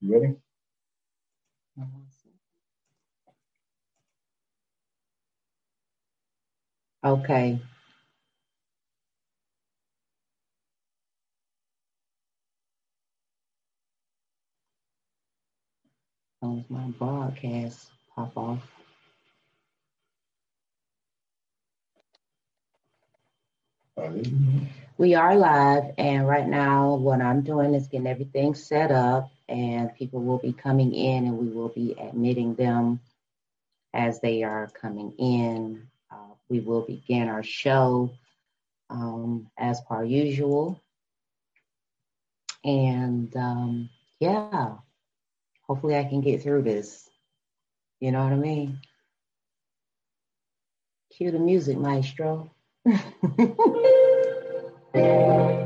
You ready? Okay. As my broadcast pop off. We are live, and right now, what I'm doing is getting everything set up, and people will be coming in, and we will be admitting them as they are coming in. Uh, we will begin our show um, as per usual. And um, yeah, hopefully I can get through this. You know what I mean? Cue the music, maestro.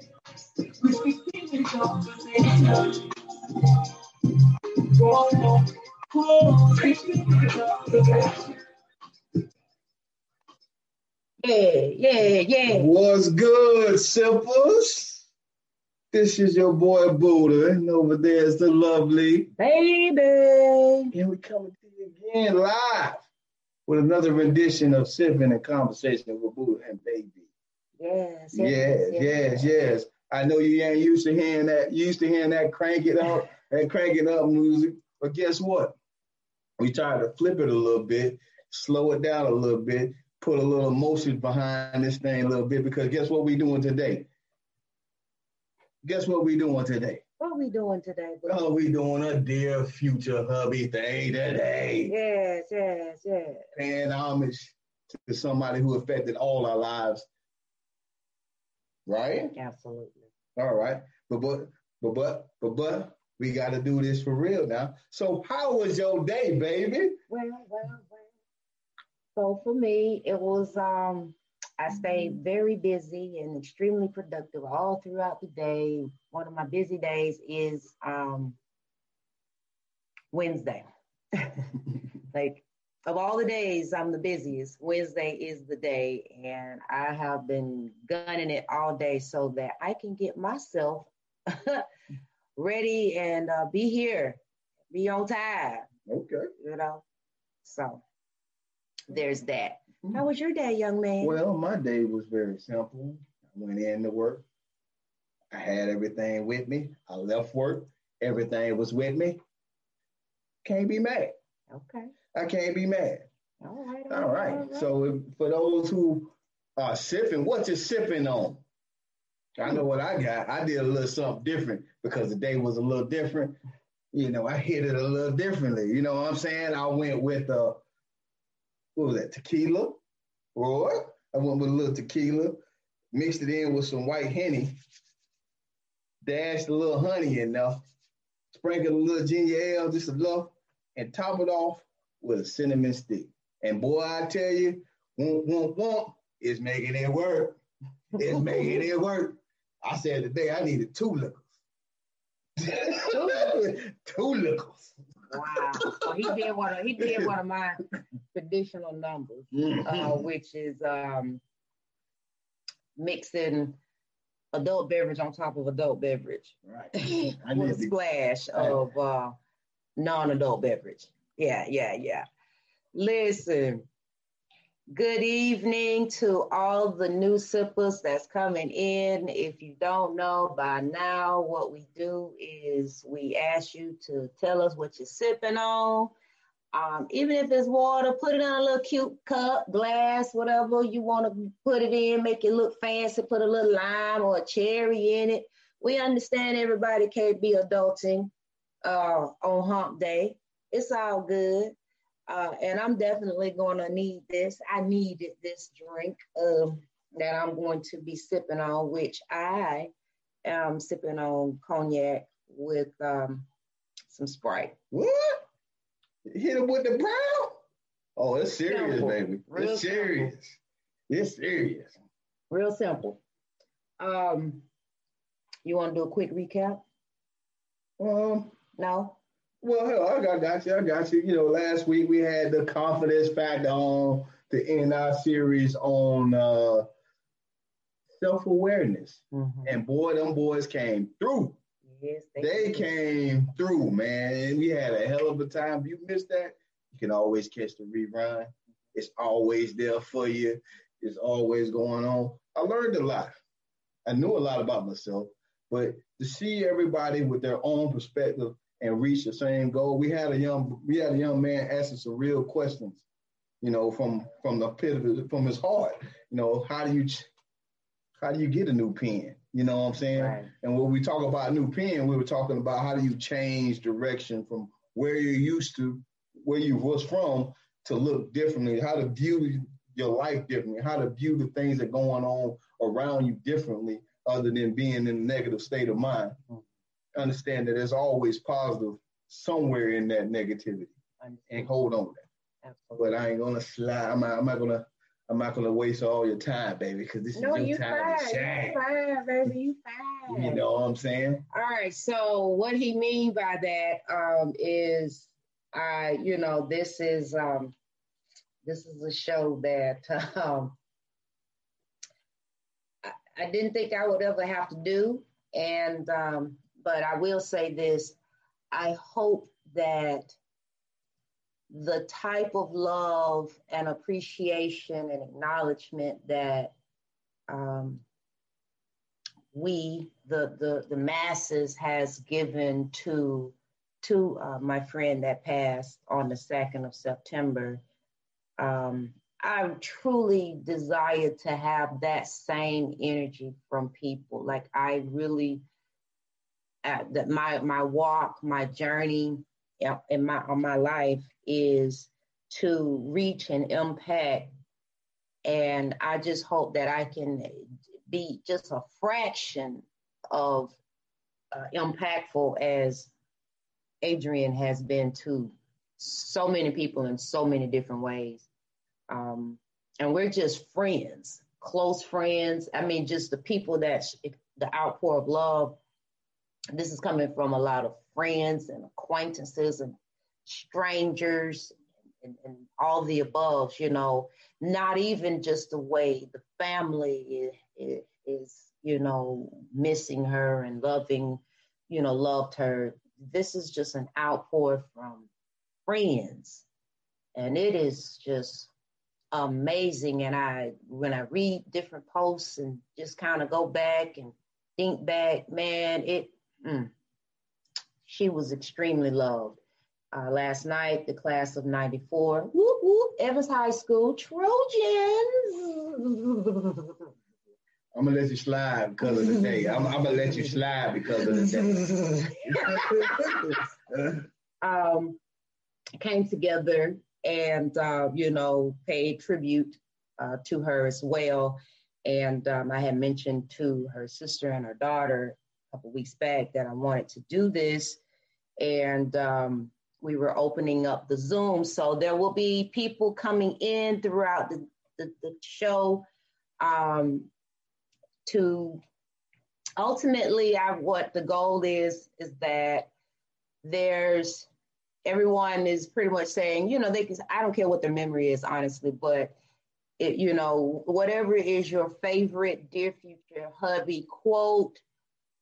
Yeah, yeah, yeah. What's good, Simples? This is your boy Buddha, and over there is the lovely baby. And we're coming to you again live with another rendition of Sipping and Conversation with Buddha and Baby. Yes, yes, yes, yes, yes. I know you ain't used to hearing that. You used to hearing that crank it up and crank it up music, but guess what? We tried to flip it a little bit, slow it down a little bit, put a little emotion behind this thing a little bit because guess what we doing today? Guess what we doing today? What we doing today? Bro? Oh, we doing a dear future hubby thing today. Yes, yes, yes. Paying homage to somebody who affected all our lives. Right? Absolutely. All right. But but but but but but we gotta do this for real now. So how was your day, baby? Well, well, well. so for me, it was um, I stayed very busy and extremely productive all throughout the day. One of my busy days is um, Wednesday. like of all the days, I'm the busiest. Wednesday is the day, and I have been gunning it all day so that I can get myself ready and uh, be here, be on time. Okay. You know, so there's that. How was your day, young man? Well, my day was very simple. I went in to work. I had everything with me. I left work. Everything was with me. Can't be mad. Okay. I can't be mad. All right. All, all right. right. So if, for those who are sipping, what you sipping on? I know what I got. I did a little something different because the day was a little different. You know, I hit it a little differently. You know what I'm saying? I went with uh what was that, tequila, or I went with a little tequila, mixed it in with some white henny, dashed a little honey in there, sprinkled a little ginger ale, just a little, and top it off with a cinnamon stick. And boy, I tell you, womp, womp, womp, it's making it work. It's making it work. I said today I needed two liquors. two liquors. Wow. So he did one of he did one of my traditional numbers, mm-hmm. uh, which is um, mixing adult beverage on top of adult beverage. Right. with a splash of uh, non-adult beverage. Yeah, yeah, yeah. Listen, Good evening to all the new sippers that's coming in. If you don't know by now, what we do is we ask you to tell us what you're sipping on. Um, even if it's water, put it in a little cute cup, glass, whatever you want to put it in, make it look fancy, put a little lime or a cherry in it. We understand everybody can't be adulting uh, on hump day. It's all good. Uh, and I'm definitely going to need this. I needed this drink um, that I'm going to be sipping on, which I I'm sipping on cognac with um, some Sprite. What? Hit him with the brown? Oh, it's serious, simple. baby. Real it's serious. It's serious. Real simple. Um, you want to do a quick recap? Um, no. Well, hell, I got, got you. I got you. You know, last week we had the confidence factor on the end our series on uh, self awareness, mm-hmm. and boy, them boys came through. Yes, they, they came through, man. And we had a hell of a time. If you missed that, you can always catch the rerun. It's always there for you. It's always going on. I learned a lot. I knew a lot about myself, but to see everybody with their own perspective and reach the same goal, we had a young we had a young man asking some real questions, you know, from from the pit of his, from his heart. You know, how do you how do you get a new pen? You know what I'm saying? Right. And when we talk about new pen, we were talking about how do you change direction from where you're used to, where you was from, to look differently, how to view your life differently, how to view the things that are going on around you differently, other than being in a negative state of mind. Mm-hmm. Understand that there's always positive somewhere in that negativity, and hold on to that. Absolutely. But I ain't gonna slide. I'm not, I'm not gonna I'm not gonna waste all your time, baby, because this no, is your time fine. to shine. You fine, baby. You fine. You know what I'm saying? All right. So what he mean by that um, is, I, you know, this is um, this is a show that um, I, I didn't think I would ever have to do, and um, but I will say this: I hope that the type of love and appreciation and acknowledgement that um, we, the, the, the masses, has given to to uh, my friend that passed on the 2nd of September. Um, I truly desire to have that same energy from people. Like I really, that my my walk, my journey in my on my life is to reach and impact. And I just hope that I can be just a fraction of uh, impactful as Adrian has been to so many people in so many different ways. Um, and we're just friends, close friends. I mean, just the people that the outpour of love. This is coming from a lot of friends and acquaintances and strangers and, and all the above, you know, not even just the way the family is, is, you know, missing her and loving, you know, loved her. This is just an outpour from friends. And it is just amazing. And I, when I read different posts and just kind of go back and think back, man, it, mm, she was extremely loved. Uh, last night, the class of 94, whoop, whoop, Evans High School, Trojans. I'm gonna let you slide because of the day. I'm, I'm, gonna let you slide because of the day. um, came together and uh, you know paid tribute uh, to her as well. And um, I had mentioned to her sister and her daughter couple weeks back that I wanted to do this, and um, we were opening up the Zoom. So there will be people coming in throughout the, the, the show um, to ultimately I, what the goal is is that there's everyone is pretty much saying, you know, they can, I don't care what their memory is, honestly, but it, you know, whatever is your favorite dear future hubby quote,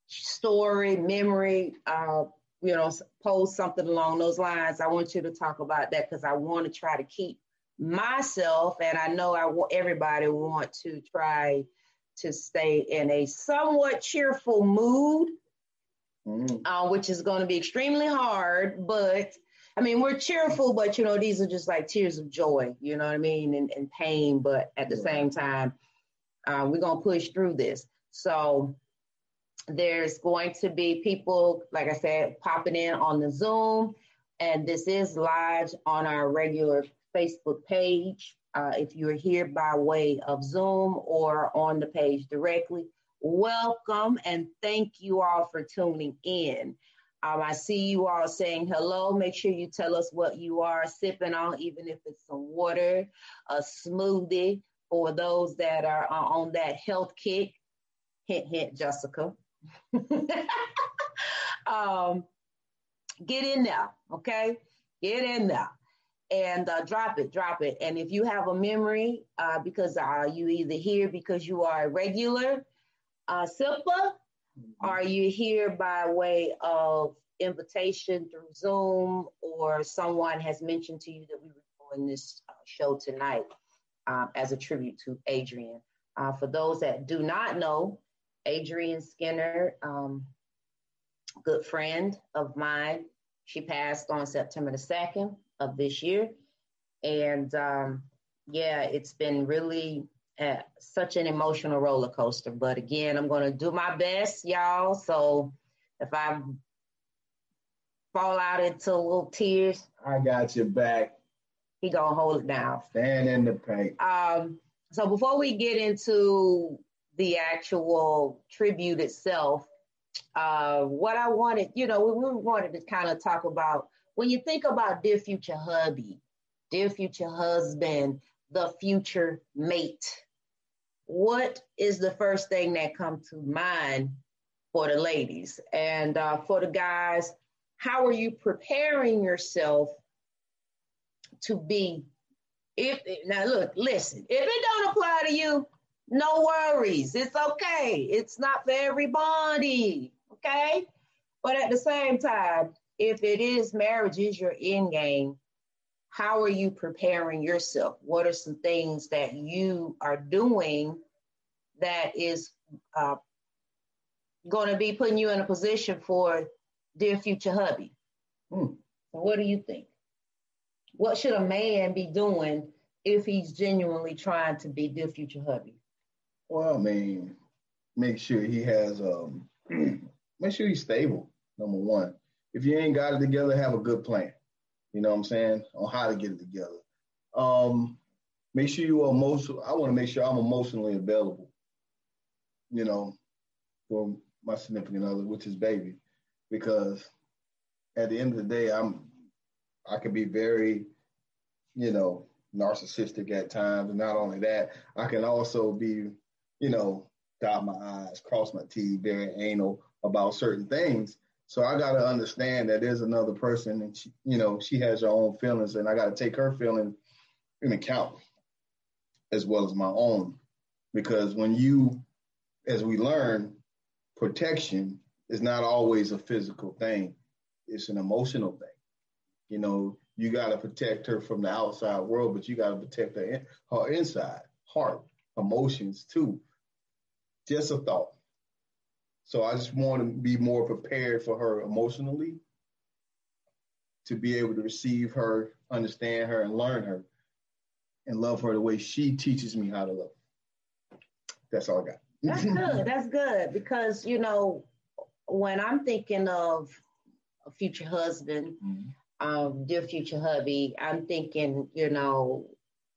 story, memory, uh, you know, post something along those lines. I want you to talk about that because I want to try to keep myself, and I know I want everybody want to try to stay in a somewhat cheerful mood, mm. uh, which is going to be extremely hard. But I mean, we're cheerful, but you know, these are just like tears of joy, you know what I mean, and, and pain. But at the yeah. same time, uh, we're gonna push through this. So there's going to be people, like I said, popping in on the Zoom, and this is live on our regular Facebook page. Uh, if you're here by way of Zoom or on the page directly, welcome and thank you all for tuning in. Um, I see you all saying hello. Make sure you tell us what you are sipping on, even if it's some water, a smoothie, for those that are on that health kick. Hint, hint, Jessica. um, get in there, okay? Get in there and uh, drop it, drop it. And if you have a memory, uh, because uh, you either here because you are a regular uh, SIPA, mm-hmm. or you here by way of invitation through Zoom, or someone has mentioned to you that we were doing this uh, show tonight um, as a tribute to Adrian. Uh, for those that do not know, Adrian Skinner, um, good friend of mine, she passed on September the 2nd of this year. And um, yeah, it's been really uh, such an emotional roller coaster. But again, I'm going to do my best, y'all. So if I fall out into little tears, I got your back. He gonna hold it down. Stand in the paint. Um, so before we get into the actual tribute itself, uh, what I wanted, you know, we wanted to kind of talk about when you think about dear future hubby, dear future husband, the future mate, what is the first thing that comes to mind for the ladies? And uh, for the guys, how are you preparing yourself to be? If now look, listen, if it don't apply to you, no worries. It's okay. It's not for everybody. Okay. But at the same time, if it is marriage is your end game, how are you preparing yourself? What are some things that you are doing that is uh, going to be putting you in a position for dear future hubby? Hmm. What do you think? What should a man be doing if he's genuinely trying to be dear future hubby? Well, I mean, make sure he has um, make sure he's stable. Number one, if you ain't got it together, have a good plan. You know what I'm saying on how to get it together. Um, make sure you are emotional. I want to make sure I'm emotionally available. You know, for my significant other, which is baby, because at the end of the day, I'm I can be very, you know, narcissistic at times, and not only that, I can also be, you know, dot my I's, cross my T's, very anal about certain things. So I got to understand that there's another person, and she, you know, she has her own feelings, and I got to take her feeling in account as well as my own, because when you, as we learn, protection is not always a physical thing; it's an emotional thing. You know, you got to protect her from the outside world, but you got to protect her, her inside, heart, emotions too. Just a thought. So I just want to be more prepared for her emotionally to be able to receive her, understand her, and learn her and love her the way she teaches me how to love. That's all I got. That's good. That's good because, you know, when I'm thinking of a future husband, mm-hmm. um, dear future hubby, I'm thinking, you know,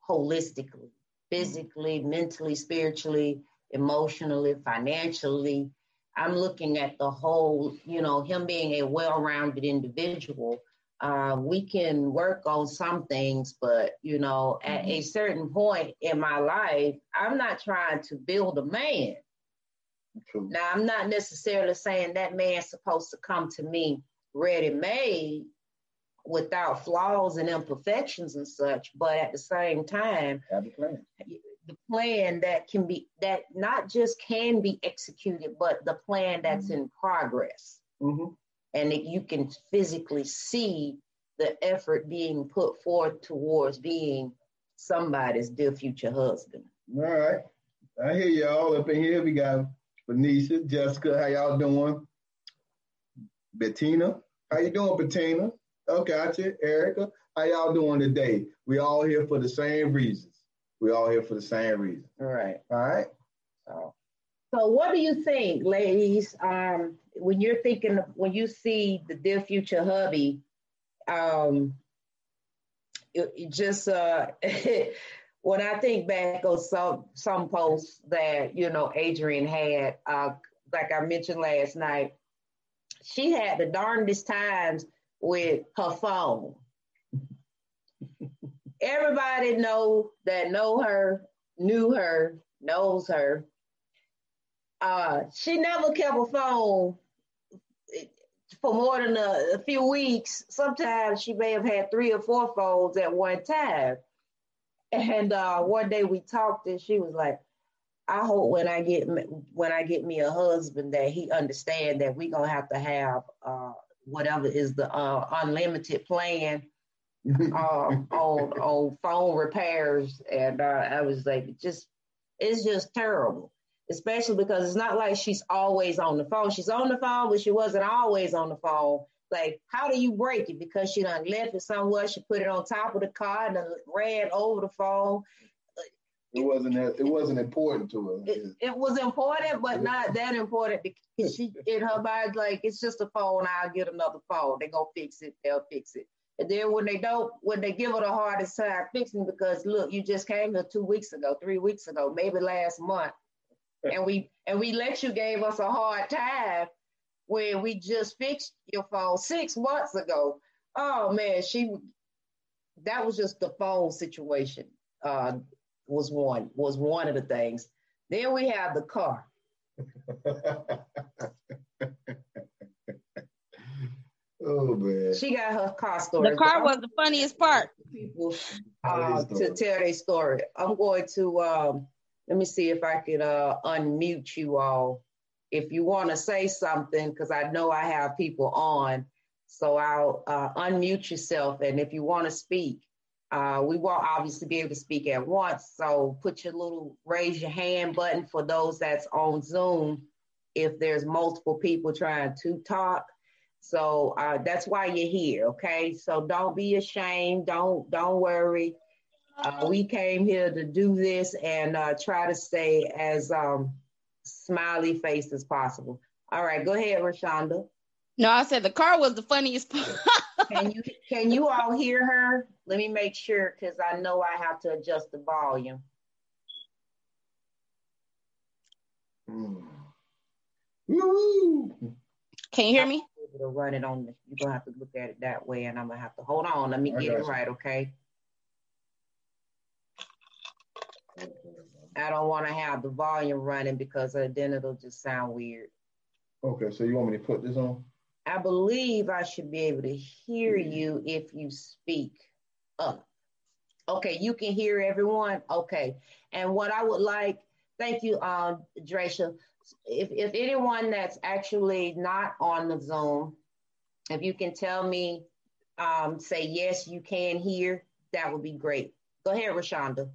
holistically, physically, mm-hmm. mentally, spiritually, emotionally, financially. I'm looking at the whole, you know, him being a well rounded individual. Uh, we can work on some things, but, you know, mm-hmm. at a certain point in my life, I'm not trying to build a man. True. Now, I'm not necessarily saying that man's supposed to come to me ready made without flaws and imperfections and such, but at the same time, have a plan the plan that can be that not just can be executed, but the plan that's mm-hmm. in progress. Mm-hmm. And that you can physically see the effort being put forth towards being somebody's dear future husband. All right. I hear y'all up in here. We got Benicia, Jessica, how y'all doing? Bettina, how you doing, Bettina? Okay, gotcha. Erica, how y'all doing today? We all here for the same reason. We're all here for the same reason. All right. All right. So, so what do you think, ladies? Um, when you're thinking, when you see the dear future hubby, um, it, it just uh, when I think back on some some posts that you know Adrian had, uh, like I mentioned last night, she had the darndest times with her phone. Everybody know that know her, knew her, knows her. Uh, she never kept a phone for more than a, a, few weeks. Sometimes she may have had three or four phones at one time. And uh, one day we talked, and she was like, "I hope when I get when I get me a husband that he understand that we gonna have to have uh, whatever is the uh, unlimited plan uh, on on phone repairs." And uh, I was like, "Just it's just terrible." especially because it's not like she's always on the phone. She's on the phone, but she wasn't always on the phone. Like, how do you break it? Because she done left it somewhere. She put it on top of the car and ran over the phone. It wasn't that, it wasn't important to her. It, it was important, but not that important because she in her mind like it's just a phone. I'll get another phone. They gonna fix it. They'll fix it. And then when they don't, when they give it a hardest time fixing because look, you just came here two weeks ago, three weeks ago, maybe last month and we and we let you gave us a hard time when we just fixed your phone six months ago. Oh man, she that was just the phone situation. Uh, was one was one of the things. Then we have the car. oh man. She got her car story. The car was the funniest part. People uh, to tell their story. I'm going to um, let me see if I can uh, unmute you all. If you want to say something, because I know I have people on, so I'll uh, unmute yourself. And if you want to speak, uh, we won't obviously be able to speak at once. So put your little raise your hand button for those that's on Zoom if there's multiple people trying to talk. So uh, that's why you're here, okay? So don't be ashamed. Don't don't worry. Uh, we came here to do this and uh, try to stay as um, smiley face as possible. All right, go ahead, Rashonda. No, I said the car was the funniest part. can you can you all hear her? Let me make sure because I know I have to adjust the volume. Mm. Can you hear me? To run it on, you're gonna have to look at it that way, and I'm gonna have to hold on. Let me get it right, okay? I don't want to have the volume running because then it'll just sound weird. Okay, so you want me to put this on? I believe I should be able to hear you if you speak up. Okay, you can hear everyone. Okay, and what I would like, thank you, uh, Dresha. If if anyone that's actually not on the Zoom, if you can tell me, um, say yes, you can hear, that would be great. Go ahead, Rashonda.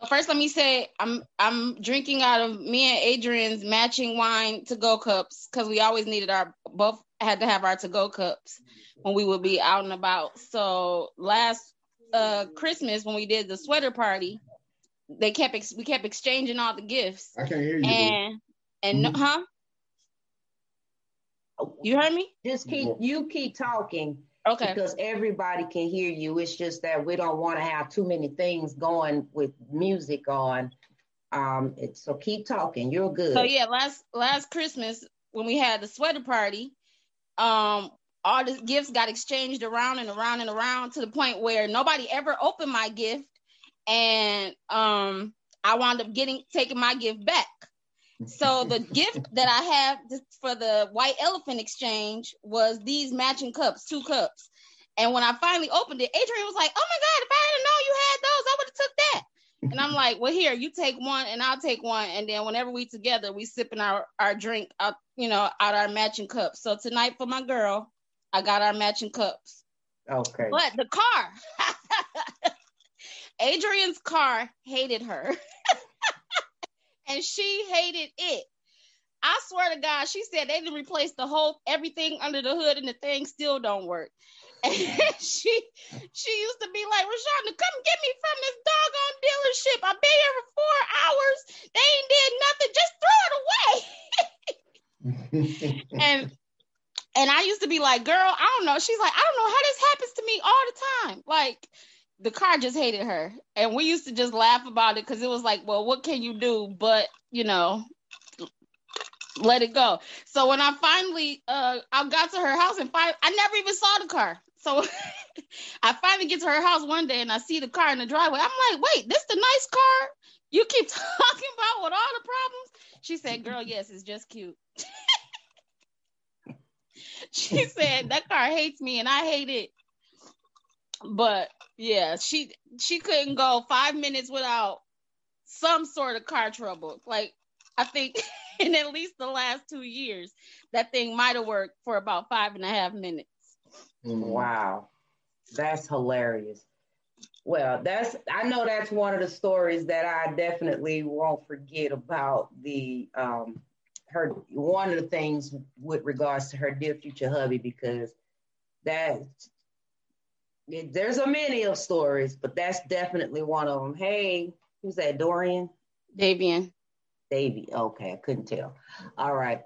So first, let me say I'm I'm drinking out of me and Adrian's matching wine to go cups because we always needed our both had to have our to go cups when we would be out and about. So last uh Christmas when we did the sweater party, they kept ex- we kept exchanging all the gifts. I can't hear you. And and mm-hmm. huh? You heard me? Just keep you keep talking Okay. Because everybody can hear you. It's just that we don't want to have too many things going with music on. Um, so keep talking. You're good. So yeah, last last Christmas when we had the sweater party, um, all the gifts got exchanged around and around and around to the point where nobody ever opened my gift, and um, I wound up getting taking my gift back. So the gift that I have for the white elephant exchange was these matching cups, two cups. And when I finally opened it, Adrian was like, "Oh my god, if I had known you had those, I would have took that." And I'm like, "Well, here, you take one, and I'll take one." And then whenever we together, we sipping our our drink out, you know, out our matching cups. So tonight for my girl, I got our matching cups. Okay. But the car, Adrian's car hated her. and she hated it. I swear to God, she said they didn't replace the whole everything under the hood and the thing still don't work. And she she used to be like, Rashonda, come get me from this doggone dealership. I've been here for four hours. They ain't did nothing. Just throw it away. and and I used to be like, girl, I don't know. She's like, I don't know how this happens to me all the time. Like, the car just hated her. And we used to just laugh about it because it was like, well, what can you do? But, you know, let it go. So when I finally uh I got to her house and find I never even saw the car. So I finally get to her house one day and I see the car in the driveway. I'm like, wait, this the nice car you keep talking about with all the problems? She said, girl, yes, it's just cute. she said that car hates me and I hate it. But yeah, she she couldn't go five minutes without some sort of car trouble. Like I think in at least the last two years, that thing might have worked for about five and a half minutes. Mm-hmm. Wow. That's hilarious. Well, that's I know that's one of the stories that I definitely won't forget about the um her one of the things with regards to her dear future hubby because that there's a many of stories, but that's definitely one of them. Hey, who's that? Dorian? Davian. Davy. Okay, I couldn't tell. All right.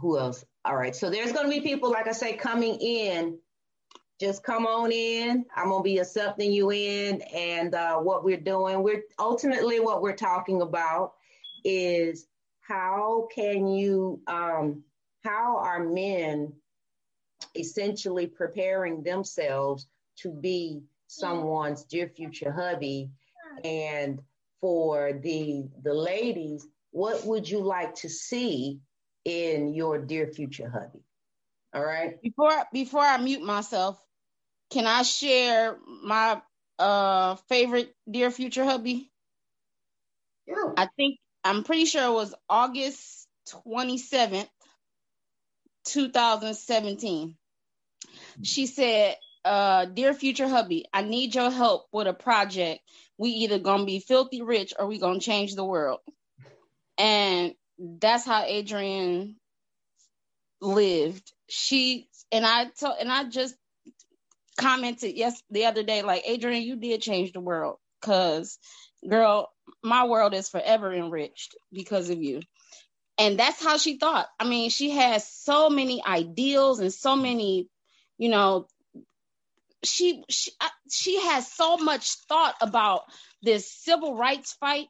Who else? All right. So there's going to be people, like I say, coming in. Just come on in. I'm going to be accepting you in. And uh, what we're doing, we're ultimately what we're talking about is how can you, um, how are men essentially preparing themselves to be someone's dear future hubby? And for the the ladies, what would you like to see in your dear future hubby? All right. Before before I mute myself, can I share my uh favorite dear future hubby? Yeah. I think I'm pretty sure it was August 27th, 2017. She said, uh, dear future hubby, I need your help with a project. We either gonna be filthy rich or we gonna change the world. And that's how Adrian lived. She and I told and I just commented yes the other day, like Adrian, you did change the world. Cause girl, my world is forever enriched because of you. And that's how she thought. I mean, she has so many ideals and so many, you know, she she she has so much thought about this civil rights fight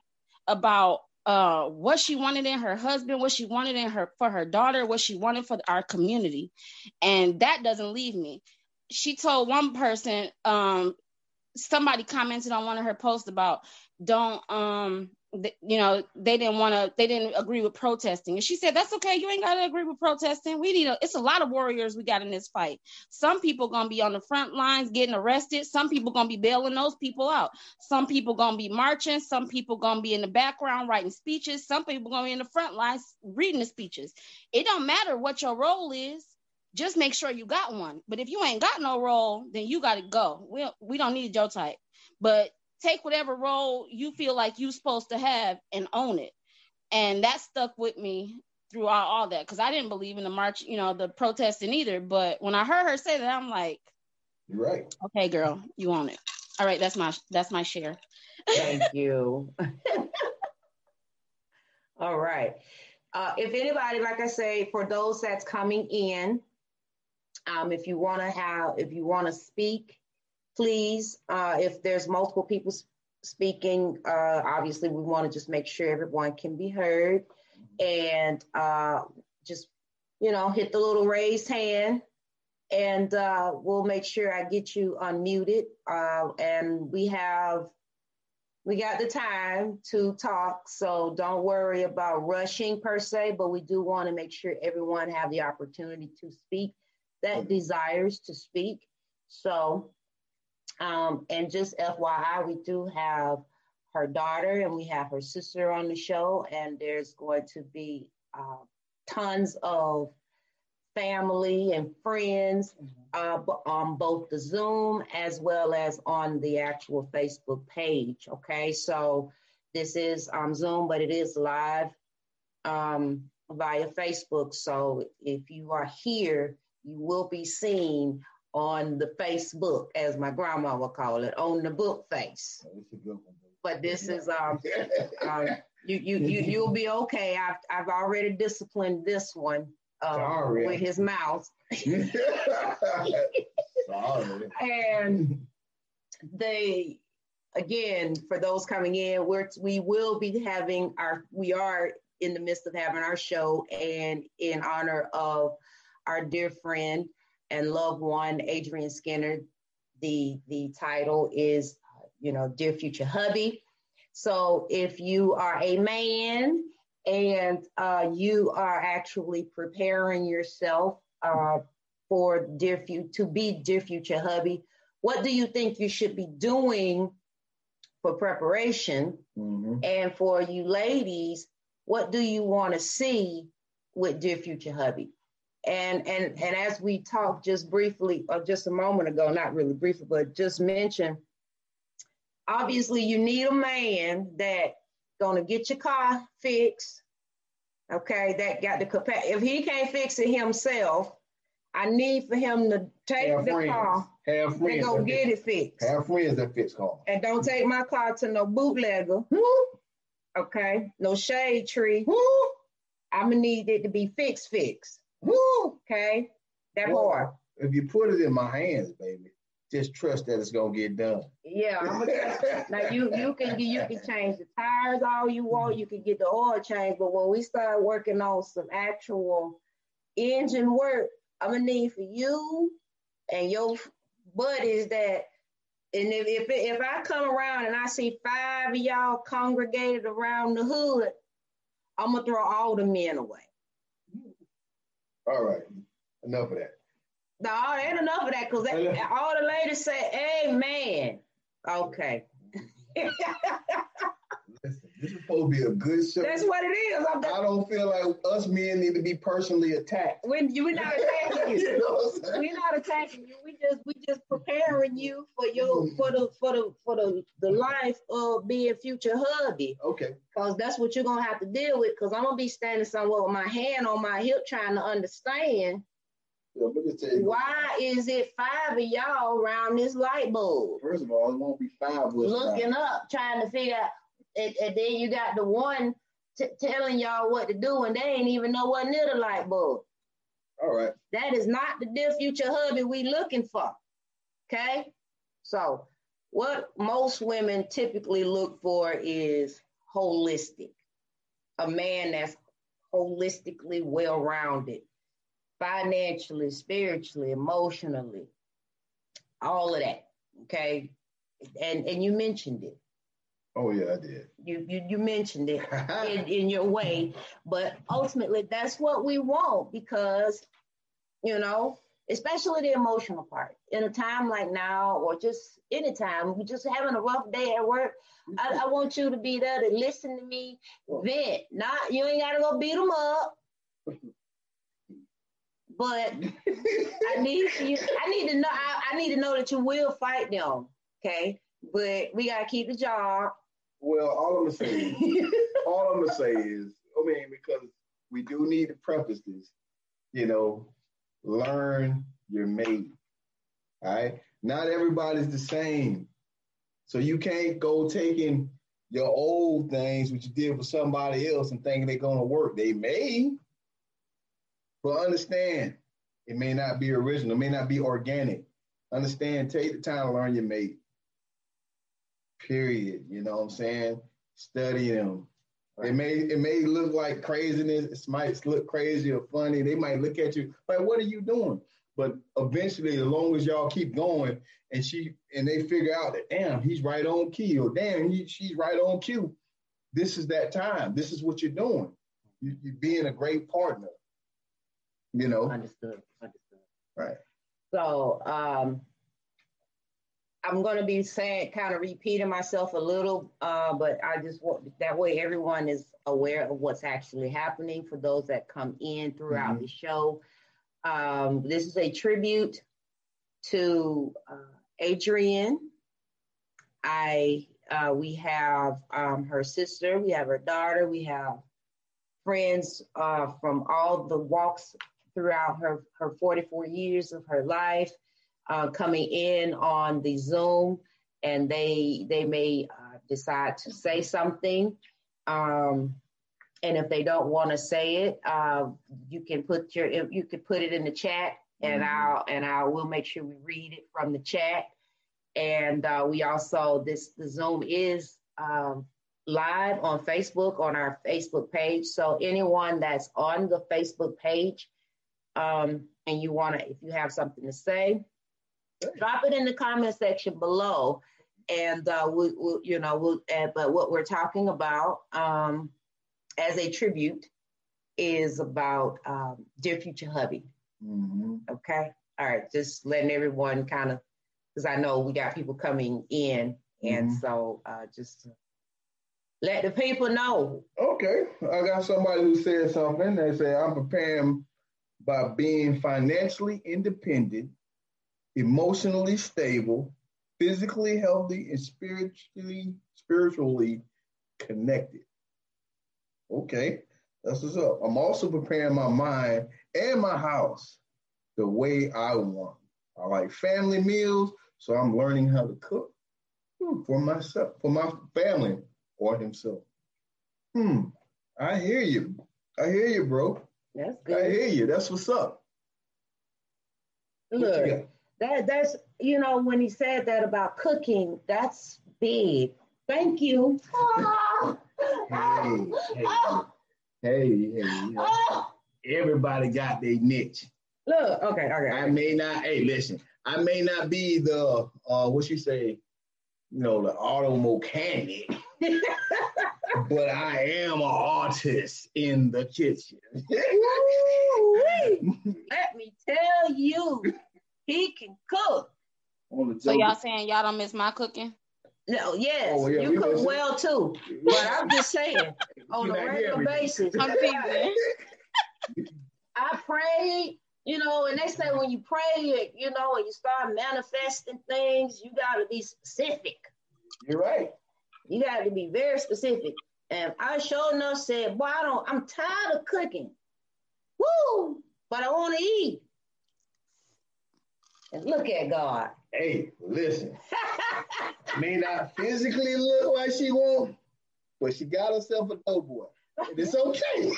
about uh, what she wanted in her husband, what she wanted in her for her daughter, what she wanted for our community, and that doesn't leave me. She told one person, um, somebody commented on one of her posts about don't um you know they didn't want to they didn't agree with protesting. And she said that's okay. You ain't got to agree with protesting. We need a it's a lot of warriors we got in this fight. Some people gonna be on the front lines getting arrested. Some people gonna be bailing those people out. Some people gonna be marching. Some people gonna be in the background writing speeches. Some people gonna be in the front lines reading the speeches. It don't matter what your role is. Just make sure you got one. But if you ain't got no role then you got to go. We, we don't need your type. But take whatever role you feel like you're supposed to have and own it. And that stuck with me throughout all that because I didn't believe in the march, you know, the protesting either. But when I heard her say that, I'm like, You're right. Okay, girl, you own it. All right, that's my that's my share. Thank you. all right. Uh, if anybody, like I say, for those that's coming in, um, if you want to have, if you want to speak, please, uh, if there's multiple people speaking, uh, obviously we want to just make sure everyone can be heard and uh, just, you know, hit the little raised hand and uh, we'll make sure I get you unmuted. Uh, and we have, we got the time to talk, so don't worry about rushing per se, but we do want to make sure everyone have the opportunity to speak that desires to speak. So um, and just FYI, we do have her daughter and we have her sister on the show, and there's going to be uh, tons of family and friends uh, on both the Zoom as well as on the actual Facebook page. Okay, so this is um, Zoom, but it is live um, via Facebook. So if you are here, you will be seen on the Facebook, as my grandma would call it, on the book face. But this is um, um you you you you'll be okay. I've I've already disciplined this one uh, with his mouth. and they again for those coming in, we're we will be having our we are in the midst of having our show and in honor of our dear friend and loved one, Adrian Skinner. The the title is, you know, Dear Future Hubby. So if you are a man and uh, you are actually preparing yourself uh, for dear future to be dear future hubby, what do you think you should be doing for preparation? Mm-hmm. And for you ladies, what do you want to see with dear future hubby? And and and as we talked just briefly, or just a moment ago, not really briefly, but just mentioned, obviously you need a man that gonna get your car fixed. Okay, that got the capacity. If he can't fix it himself, I need for him to take have the friends. car have friends and go get it fixed. Have friends that fix cars. And don't take my car to no bootlegger. Okay, no shade tree. I'm gonna need it to be fixed, fixed. Okay, that well, hard. If you put it in my hands, baby, just trust that it's gonna get done. Yeah, I'm gonna like you. You can you can change the tires all you want. You can get the oil change, but when we start working on some actual engine work, I'm gonna need for you and your buddies that. And if, if if I come around and I see five of y'all congregated around the hood, I'm gonna throw all the men away. All right. Enough of that. No, ain't enough of that because all the ladies say, Amen. Okay. Listen, this is supposed to be a good show. That's what it is. I'm I don't feel like us men need to be personally attacked. When you, we're not attacking you. you know we're not attacking you. We just we just preparing you for your for the for the for the the life of being future hubby. Okay. Because that's what you're gonna have to deal with. Because I'm gonna be standing somewhere with my hand on my hip trying to understand. Yeah, Why is it five of y'all around this light bulb? First of all, it won't be five. Looking up, trying to figure out and, and then you got the one t- telling y'all what to do, and they ain't even know what near the light bulb. All right. That is not the dear future hubby we looking for. Okay. So what most women typically look for is holistic. A man that's holistically well-rounded, financially, spiritually, emotionally, all of that. Okay. And and you mentioned it. Oh yeah, I did. You you, you mentioned it in, in your way, but ultimately that's what we want because you know, especially the emotional part. In a time like now, or just anytime, we just having a rough day at work. I, I, want you to be there to listen to me, vent. Not you ain't gotta go beat them up. But I need you. I need to know. I, I need to know that you will fight them. Okay, but we gotta keep the job well, all I'm gonna say, is, all I'm gonna say is, I mean, because we do need to preface this, you know, learn your mate. All right, not everybody's the same, so you can't go taking your old things which you did for somebody else and thinking they're gonna work. They may, but understand it may not be original, it may not be organic. Understand, take the time to learn your mate period. You know what I'm saying? Study them. Right. It may it may look like craziness. It might look crazy or funny. They might look at you like, "What are you doing?" But eventually, as long as y'all keep going, and she and they figure out that, damn, he's right on key, or damn, he, she's right on cue. This is that time. This is what you're doing. You, you're being a great partner. You know. Understood. Understood. Right. So, um, I'm going to be saying, kind of repeating myself a little, uh, but I just want that way everyone is aware of what's actually happening for those that come in throughout mm-hmm. the show. Um, this is a tribute to uh, Adrian. I uh, we have um, her sister, we have her daughter, we have friends uh, from all the walks throughout her her 44 years of her life uh, coming in on the Zoom, and they they may uh, decide to say something. Um, and if they don't want to say it, uh, you can put your you can put it in the chat, and mm-hmm. I'll and I will make sure we read it from the chat. And uh, we also this the Zoom is um, live on Facebook on our Facebook page. So anyone that's on the Facebook page um, and you want to, if you have something to say, drop it in the comment section below. And uh, we, we, you know, we'll, uh, but what we're talking about um, as a tribute is about um, dear future hubby. Mm-hmm. Okay, all right, just letting everyone kind of, because I know we got people coming in, and Mhm. so uh, just let the people know. Okay, I got somebody who said something. They say I'm preparing by being financially independent, emotionally stable, physically healthy, and spiritually spiritually connected. Okay, that's what's up. I'm also preparing my mind and my house the way I want. I like family meals, so I'm learning how to cook hmm, for myself, for my family, or himself. Hmm. I hear you. I hear you, bro. That's good. I hear you. That's what's up. Look? That that's you know when he said that about cooking, that's big. Thank you. Hey, hey, hey, hey. Everybody got their niche. Look, okay, okay. I may not. Hey, listen. I may not be the uh, what you say, you know, the auto mechanic, but I am an artist in the kitchen. Let me tell you, he can cook. So y'all saying y'all don't miss my cooking? No, yes, Oh, yeah, we you cook listen. well too. But I'm just saying, on a regular basis, I'm. I pray, you know, and they say when you pray, you know, and you start manifesting things, you got to be specific. You're right. You got to be very specific. And I sure enough said, boy, I don't, I'm tired of cooking. Woo! But I want to eat. Look at God. Hey, listen. May not physically look like she want, but she got herself a dope boy. And it's okay.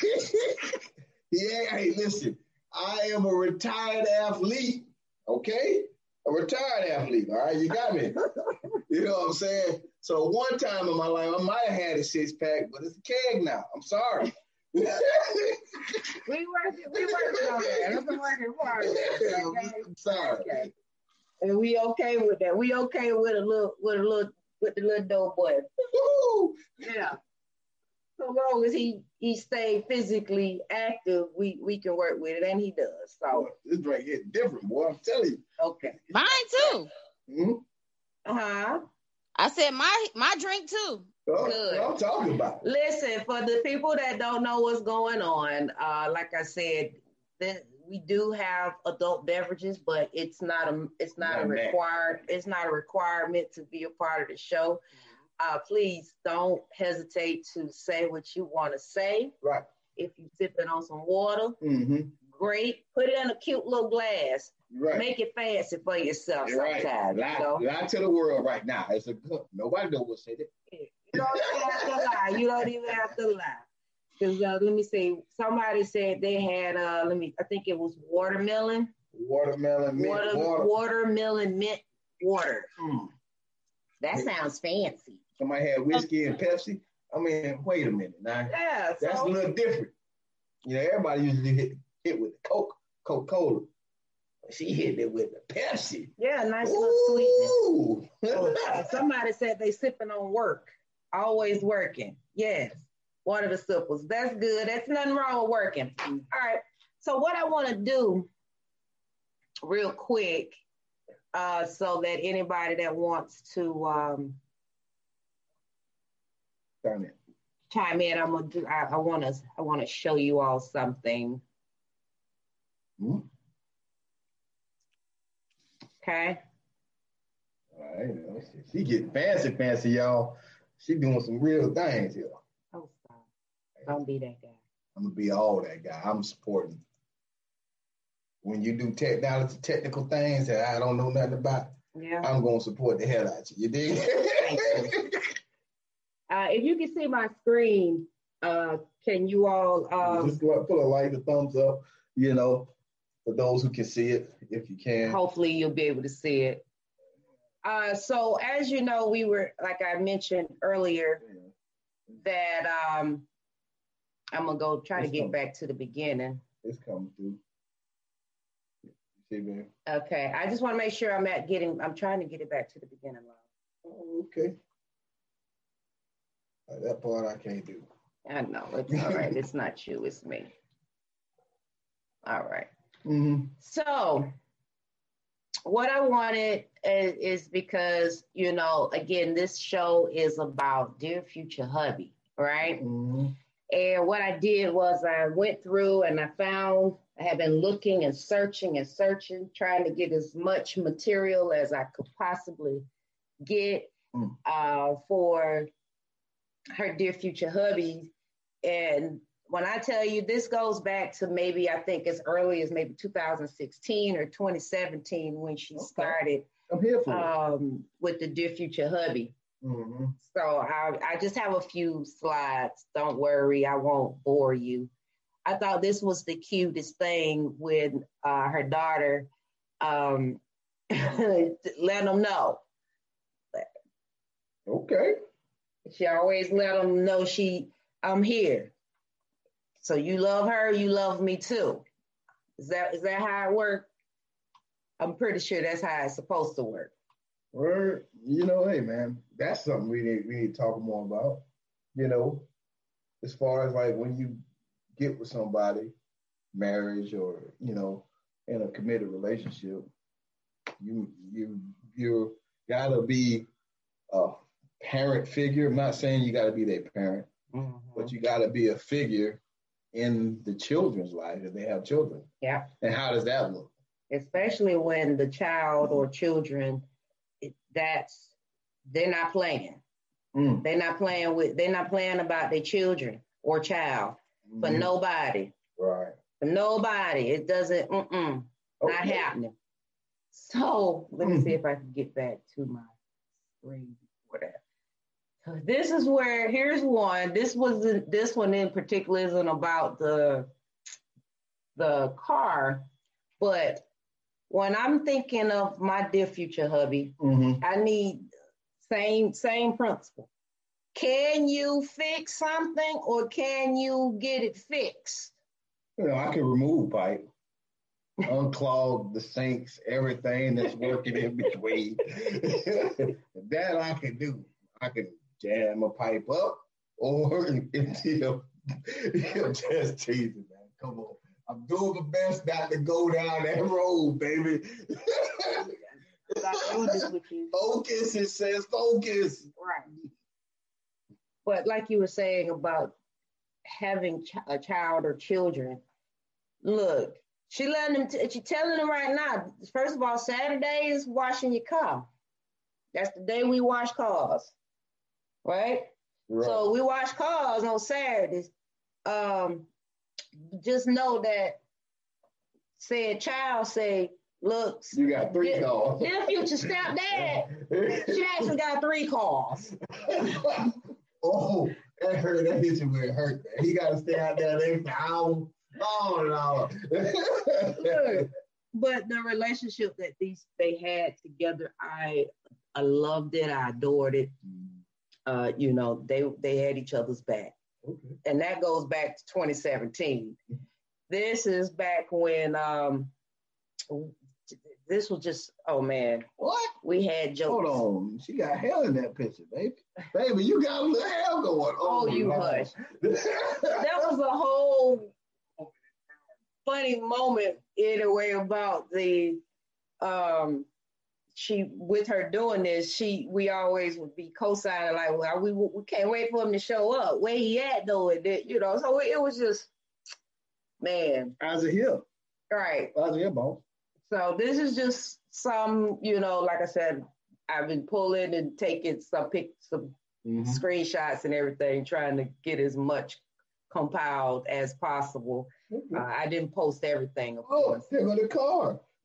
yeah, hey, listen. I am a retired athlete. Okay? A retired athlete. All right, you got me. you know what I'm saying? So one time in my life, I might have had a six pack, but it's a keg now. I'm sorry. We working, we working on that. I've been working hard. on okay? I'm sorry. Okay. And we okay with that. We okay with a little, with a little, with the little dope boy. Woo! Yeah. So long as he he stay physically active, we we can work with it, and he does. So This drink hit different, boy. I'm telling you. okay. Mine too. Hmm? Uh huh. I said my my drink too. Good. I'm talking about. Listen, for the people that don't know what's going on, uh, like I said, we do have adult beverages, but it's not a it's not a that. required it's not a requirement to be a part of the show. Uh, please don't hesitate to say what you want to say. Right. If you're sipping on some water, Mm-hmm. great. Put it in a cute little glass. Right. Make it fancy for yourself right. sometimes. Lie, You, know? lie to the world right now. It's a good. Nobody knows what said it. You don't even have to lie. You don't even have to lie. Because uh, let me see, somebody said they had uh let me I think it was watermelon, Watermelon, mint, water, water. watermelon mint water. Mm. That sounds fancy. Somebody had whiskey and Pepsi. I mean, wait a minute now. Yeah, That's a little different. You know, everybody usually hit hit with the Coke, Coca Cola. She hit it with the Pepsi. yeah, nice little sweetness. Oh, somebody said they sipping on work, always working. Yes, one of the sippers. That's good. That's nothing wrong with working. All right. So what I want to do, real quick, uh, so that anybody that wants to um, Darn it. chime in, I'm gonna do. I want to. I want to show you all something. Hmm? Okay. All right, she getting fancy, fancy, y'all. She doing some real things here. Oh, stop. Don't be that guy. I'm gonna be all that guy. I'm supporting. When you do technology, technical things that I don't know nothing about, Yeah. I'm gonna support the hell out you. You dig? Uh, if you can see my screen, uh, can you all? Um, Just go put a like, a thumbs up. You know, for those who can see it, if you can. hopefully, you'll be able to see it. Uh, so as you know, we were like I mentioned earlier that um, I'm gonna go try It's to get coming. back to the beginning. It's coming through. See, man. Okay, I just want to make sure I'm at getting. I'm trying to get it back to the beginning. Oh, okay. Uh, That part I can't do. I know it's all right. it's not you. It's me. All right. Mm-hmm. So, what I wanted is, is because, you know, again, this show is about Dear Future Hubby, right? Mm-hmm. And what I did was I went through and I found, I have been looking and searching and searching, trying to get as much material as I could possibly get Mm. uh, for her Dear Future Hubby. And when I tell you this goes back to maybe I think as early as maybe 2016 or 2017 when she Okay. started I'm here for um, with the Dear Future Hubby. Mm-hmm. So I, I just have a few slides. Don't worry, I won't bore you. I thought this was the cutest thing when uh, her daughter um, let them know. Okay. She always let them know she I'm here. So you love her, you love me too. Is that is that how it works? I'm pretty sure that's how it's supposed to work. Well, you know, hey man, that's something we need we need to talk more about. You know, as far as like when you get with somebody, marriage or you know, in a committed relationship, you you you gotta be a parent figure. I'm not saying you gotta be their parent, mm-hmm. but you gotta be a figure in the children's life if they have children. Yeah. And how does that look? especially when the child or children it, that's they're not playing Mm. they're not playing with they're not playing about their children or child for Mhm. nobody Right. for nobody it doesn't mm-mm, not happening so let me Mhm. see if i can get back to my screen before that this is where here's one this was this one in particular isn't about the the car but when i'm thinking of my dear future hubby Mhm. I need same same principle. Can you fix something or can you get it fixed? You know, I can remove pipe, unclog the sinks, everything that's working in between. that I can do. I can jam a pipe up or until he'll just teasing, man. Come on. I'm doing my best not to go down that road, baby. I do this with you. focus, it says focus. Right. But like you were saying about having ch- a child or children, look, she letting them. T- she telling them right now. First of all, Saturday is washing your car. That's the day we wash cars, right? So we wash cars on Saturdays. Um, just know that said child say, look, you got three dear- calls. dear future stepdad, she actually got three cars. oh, that hurt. That hit you where it hurt. Man. He got to stay out there an extra hour. Oh no. Look, but the relationship that these they had together, I I loved it. I adored it. Uh, you know, they they had each other's back. okay. and that goes back to 2017. This is back when um this was just oh man, What? we had jokes. Hold on. She got hell in that picture, baby. Baby, you got a little hell going on. Oh, you hush. That was a whole funny moment in a way about the um she with her doing this, she we always would be co-signing like, well, we we can't wait for him to show up. Where he at though? It, you know, so it was just man, How's it here? right. How's it here, boss? So this is just some, you know, like I said, I've been pulling and taking some pic, some Mm-hmm. screenshots and everything, trying to get as much compiled as possible. Uh, I didn't post everything, of oh, course. there go the car.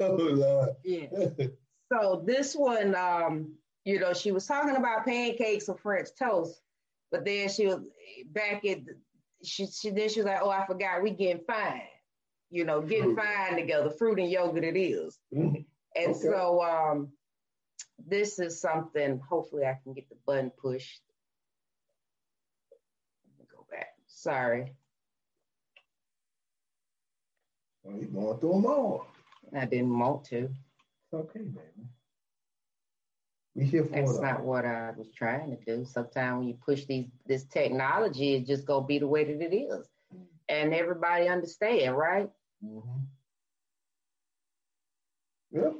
oh, Lord. Yeah. So this one, um, you know, she was talking about pancakes or French toast, but then she was back at she she then she was like, oh, I forgot we getting fine. you know, getting fine together, fruit and yogurt it is. Mm-hmm. And okay. so um, this is something, hopefully I can get the button pushed. Go back. Sorry. Well, you're going through them all. I didn't want to. It's okay, baby. We here for That's not what I was trying to do. Sometimes when you push these this technology, it just gonna be the way that it is, and everybody understand, right? Mm-hmm. Yeah.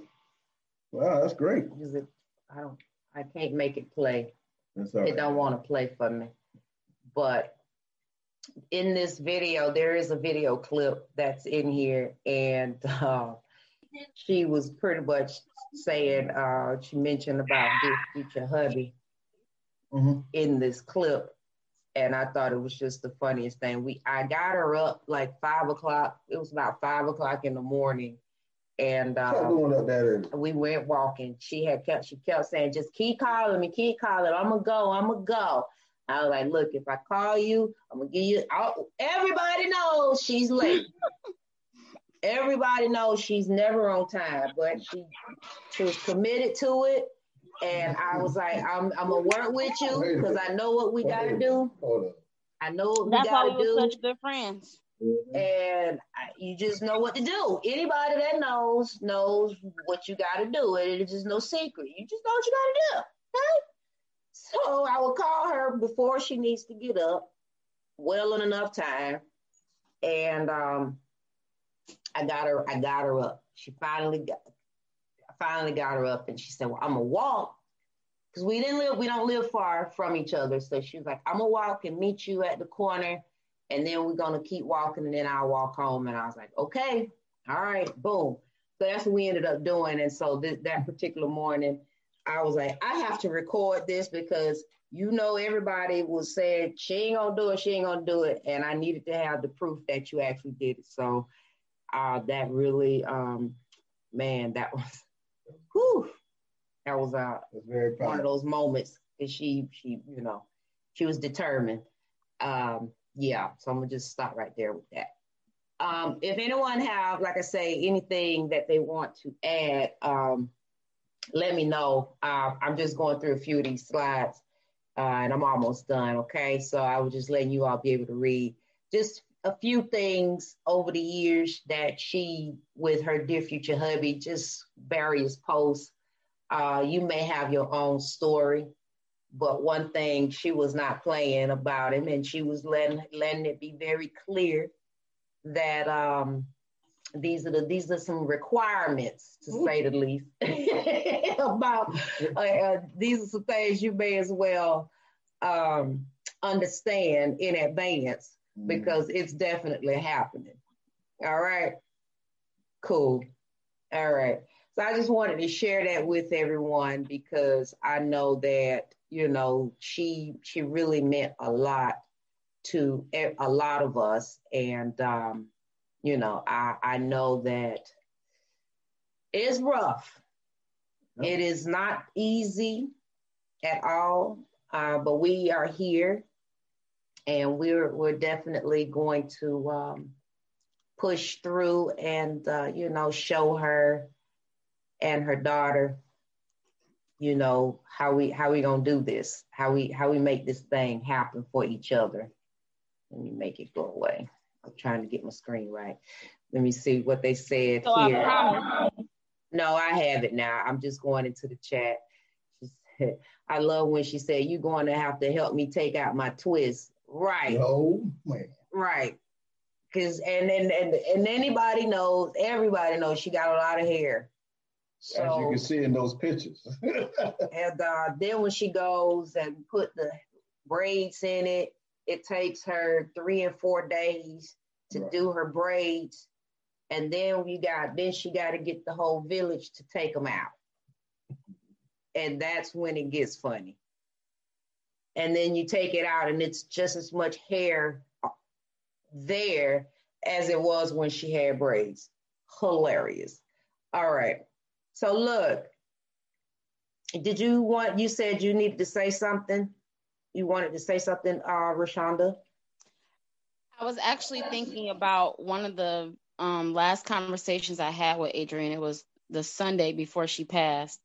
Wow, that's great. It, I don't. I can't make it play. That's all it right. don't want to play for me. But in this video, there is a video clip that's in here, and uh, she was pretty much saying uh, she mentioned about this future hubby mm-hmm. in this clip, and I thought it was just the funniest thing. We I got her up like five o'clock. It was about five o'clock in the morning, and uh, we went walking. She had kept she kept saying, "Just keep calling me, keep calling. I'm gonna go. I'm gonna go." I was like, "Look, if I call you, I'm gonna give you." I'll, everybody knows she's late. everybody knows she's never on time, but she she was committed to it. And I was like, I'm I'm gonna work with you because I know what we gotta do. I know what we That's gotta why we do. such good friends. And I, you just know what to do. Anybody that knows knows what you got to do. It is just no secret. You just know what you got to do. Okay? So I will call her before she needs to get up, well in enough time, and um, I got her. I got her up. She finally got. I finally got her up, and she said, "Well, I'm gonna walk." Because we didn't live, we don't live far from each other. So she was like, I'm gonna walk and meet you at the corner and then we're gonna keep walking and then I'll walk home. And I was like, okay, all right, boom. So that's what we ended up doing. And so that particular morning, I was like, I have to record this because you know everybody was saying she ain't gonna do it, she ain't gonna do it, and I needed to have the proof that you actually did it. So uh, that really, um, man, that was, whew, that was uh, was one of those moments that she, she, you know, she was determined. Um, yeah, so I'm gonna just stop right there with that. Um, if anyone have, like I say, anything that they want to add, um, let me know. Uh, I'm just going through a few of these slides, uh, and I'm almost done. Okay, so I was just letting you all be able to read just a few things over the years that she, with her dear future hubby, just various posts. Uh, you may have your own story but one thing she was not playing about him, and she was letting letting it be very clear that um, these are the these are some requirements to Ooh. say the least about uh, uh, these are some things you may as well um, understand in advance. Because it's definitely happening. All right, cool. All right. So I just wanted to share that with everyone because I know that you know, she she really meant a lot to a lot of us, and um, you know, I I know that it's rough. It is not easy at all, uh, but we are here, and we're we're definitely going to um, push through and uh, you know show her and her daughter you know how we how we gonna do this how we how we make this thing happen for each other. Let me make it go away. I'm trying to get my screen right. Let me see what they said so here. no i have it now. I'm just going into the chat. Said, i love when she said you're going to have to help me take out my twist right oh man right because and, and and and anybody knows everybody knows she got a lot of hair so, As you can see in those pictures. and uh, then when she goes and put the braids in it, it takes her three and four days to right. do her braids. And then you got then she got to get the whole village to take them out. And that's when it gets funny. And then you take it out and it's just as much hair there as it was when she had braids. Hilarious. All right. So look, did you want? You said you needed to say something. You wanted to say something, uh, Rashonda. I was actually thinking about one of the um last conversations I had with Adrian. It was the Sunday before she passed.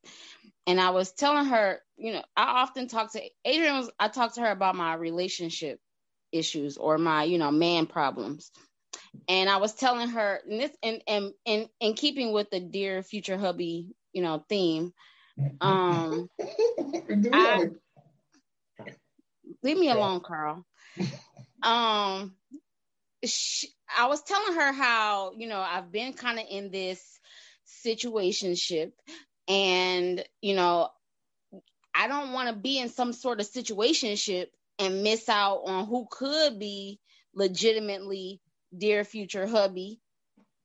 And I was telling her, you know, I often talk to Adrian. was I talked to her about my relationship issues or my, you know, man problems. And I was telling her and this and and and in keeping with the dear future hubby, you know, theme. Um I, leave me alone, Carl. Um she, I was telling her how, you know, I've been kind of in this situationship and, you know, I don't want to be in some sort of situationship and miss out on who could be legitimately dear future hubby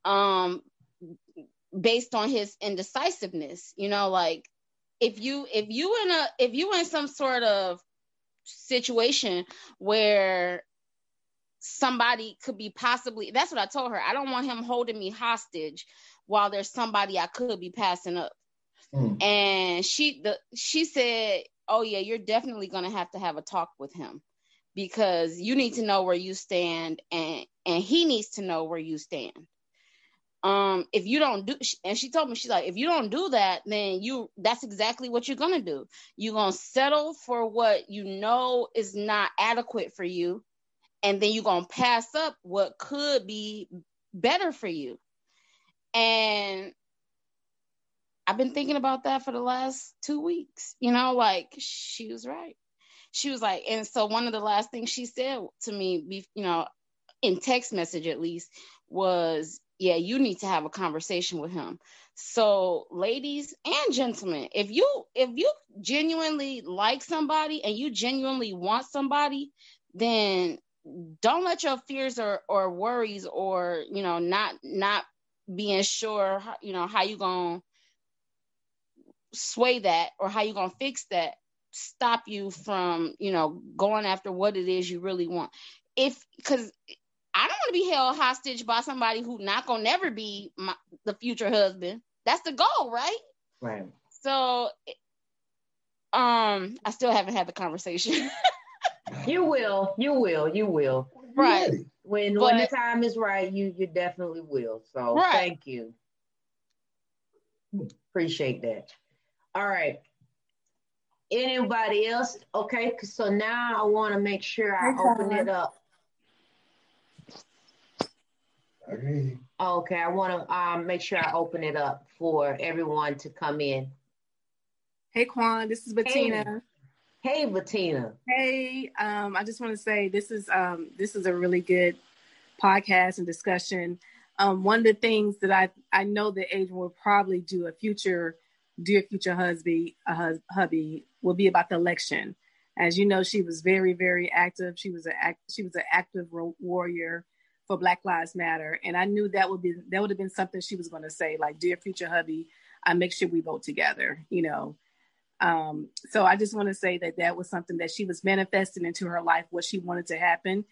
um based on his indecisiveness you know like if you if you in a if you in some sort of situation where somebody could be possibly that's what I told her. I don't want him holding me hostage while there's somebody I could be passing up. Mm. And she the she said, "Oh yeah, you're definitely going to have to have a talk with him because you need to know where you stand and and he needs to know where you stand." Um if you don't do and she told me she's like if you don't do that then you that's exactly what you're to do. You're to settle for what you know is not adequate for you and then you're to pass up what could be better for you. And I've been thinking about that for the last two weeks. You know, like she was right. She was like, and so one of the last things she said to me, you know, in text message at least, was, yeah, you need to have a conversation with him. So, ladies and gentlemen, if you if you genuinely like somebody and you genuinely want somebody, then don't let your fears or, or worries or you know not not being sure you know how you gonna sway that or how you're gonna fix that stop you from you know going after what it is you really want if because i don't want to be held hostage by somebody who not gonna never be my, the future husband that's the goal right right so um i still haven't had the conversation You will. You will. You will. Right. When but, when the time is right, you you definitely will. So right. thank you. Appreciate that. All right. Anybody else? Okay, so now I want to make sure I open it up. Okay. Okay, I want to um, make sure I open it up for everyone to come in. Hey, Quan, this is Bettina. Hey. Hey, Bettina. Hey, um, I just want to say this is um, this is a really good podcast and discussion. Um, one of the things that I I know that Adrian will probably do a future dear future husband a hus- hubby will be about the election. As you know, she was very very active. She was a act, she was an active warrior for Black Lives Matter, and I knew that would be that would have been something she was going to say, like dear future hubby, I make sure we vote together. You know, um, so I just want to say that that was something that she was manifesting into her life, what she wanted to happen,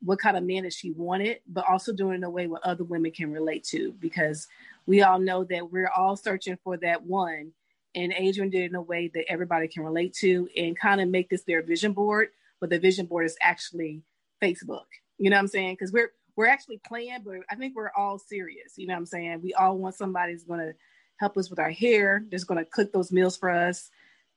what kind of man that she wanted, but also doing in a way what other women can relate to, because we all know that we're all searching for that one. And Adrian did it in a way that everybody can relate to and kind of make this their vision board, but the vision board is actually Facebook. You know what I'm saying? Because we're we're actually playing, but I think we're all serious. You know what I'm saying? We all want somebody who's going to help us with our hair, that's going to cook those meals for us,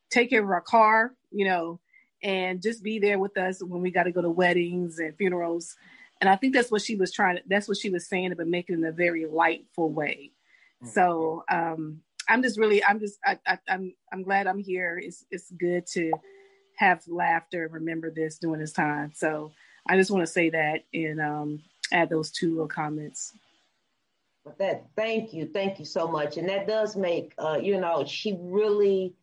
take care of our car, you know, and just be there with us when we got to go to weddings and funerals. And I think that's what she was trying to, that's what she was saying, but making it in a very lightful way. Mm-hmm. So um, I'm just really, I'm just, I, I, I'm, I'm glad I'm here. It's, it's good to have laughter and remember this during this time. So I just want to say that and um, add those two little comments. But that, thank you, thank you so much. And that does make, uh, you know, she really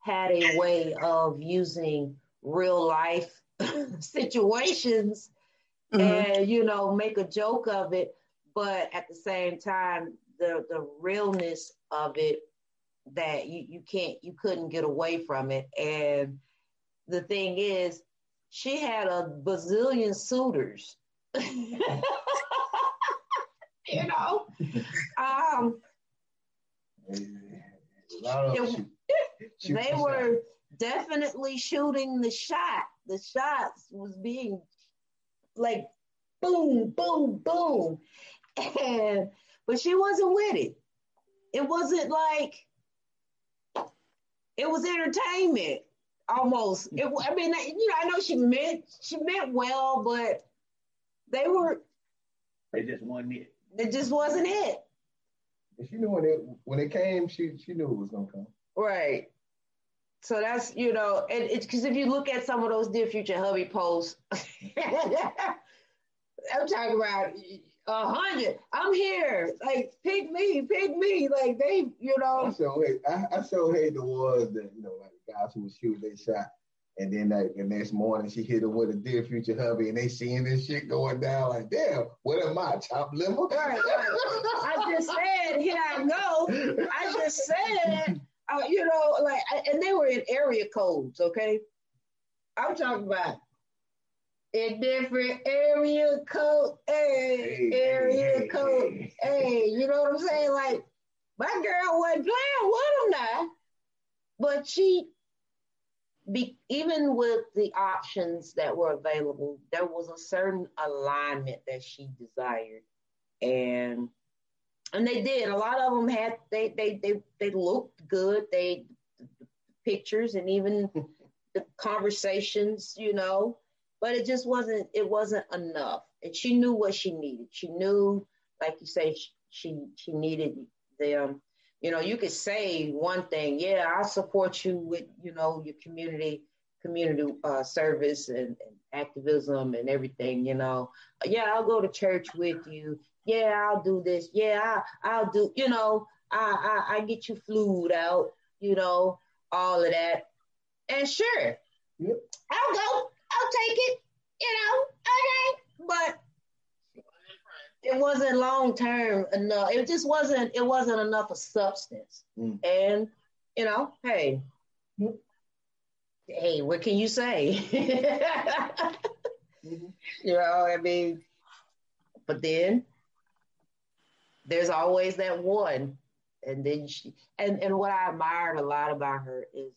had a way of using real life situations mm-hmm. and, you know, make a joke of it. But at the same time, the the realness of it that you, you can't you couldn't get away from it. And the thing is, she had a bazillion suitors. you know. Um, it, they were definitely shooting the shot. The shots was being like boom, boom, boom. and but she wasn't with it. It wasn't like it was entertainment almost. It, I mean, you know, I know she meant she meant well, but they were. They just wasn't it. It just wasn't it. She knew when it when it came, she she knew it was gonna come. Right. So that's you know, and it's because if you look at some of those dear future hubby posts, I'm talking about a hundred. I'm here. Like pick me, pick me. Like they, you know. I so hate. I, I so hate the ones that you know, like guys who was shoot they shot, and then that the next morning she hit him with a dear future hubby, and they seeing this shit going down. Like, damn, what am I, chopped liver? Right, right. I just said, here I go. I just said, uh, you know, like, and they were in area codes. Okay, I'm talking about in different area code, hey, area code, hey. hey, you know what I'm saying? Like my girl wasn't playing with him now, but she, be, even with the options that were available, there was a certain alignment that she desired, and and they did. A lot of them had they they they they looked good. They the pictures and even the conversations, you know. But it just wasn't it wasn't enough. And she knew what she needed. She knew like you say she she, needed them. You know you could say one thing yeah i support you with you know your community community uh, service and, and activism and everything you know. Yeah i'll go to church with you yeah i'll do this yeah I, will do you know I, I i get you flued out you know all of that and sure yep. i'll go I'll take it, you know, okay. But it wasn't long term enough. It just wasn't, it wasn't enough of substance. Mm. And, you know, hey, hey, what can you say? mm-hmm. You know, I mean, but then there's always that one. And then she, and, and what I admired a lot about her is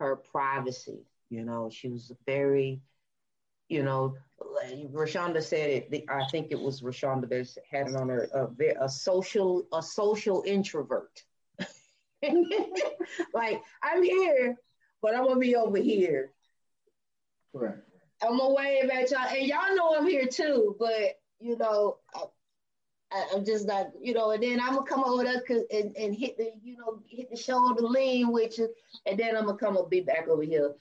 her privacy. You know, she was very you know, Rashonda said it. I think it was Rashonda that had it on her. A, a social, a social introvert. like I'm here, but I'm gonna be over here. Right. I'm gonna wave at y'all, and y'all know I'm here too. But you know, I, am just not, you know. And then I'm gonna come over there and, and hit the, you know, hit the shoulder lean with you, and then I'm gonna come and be back over here.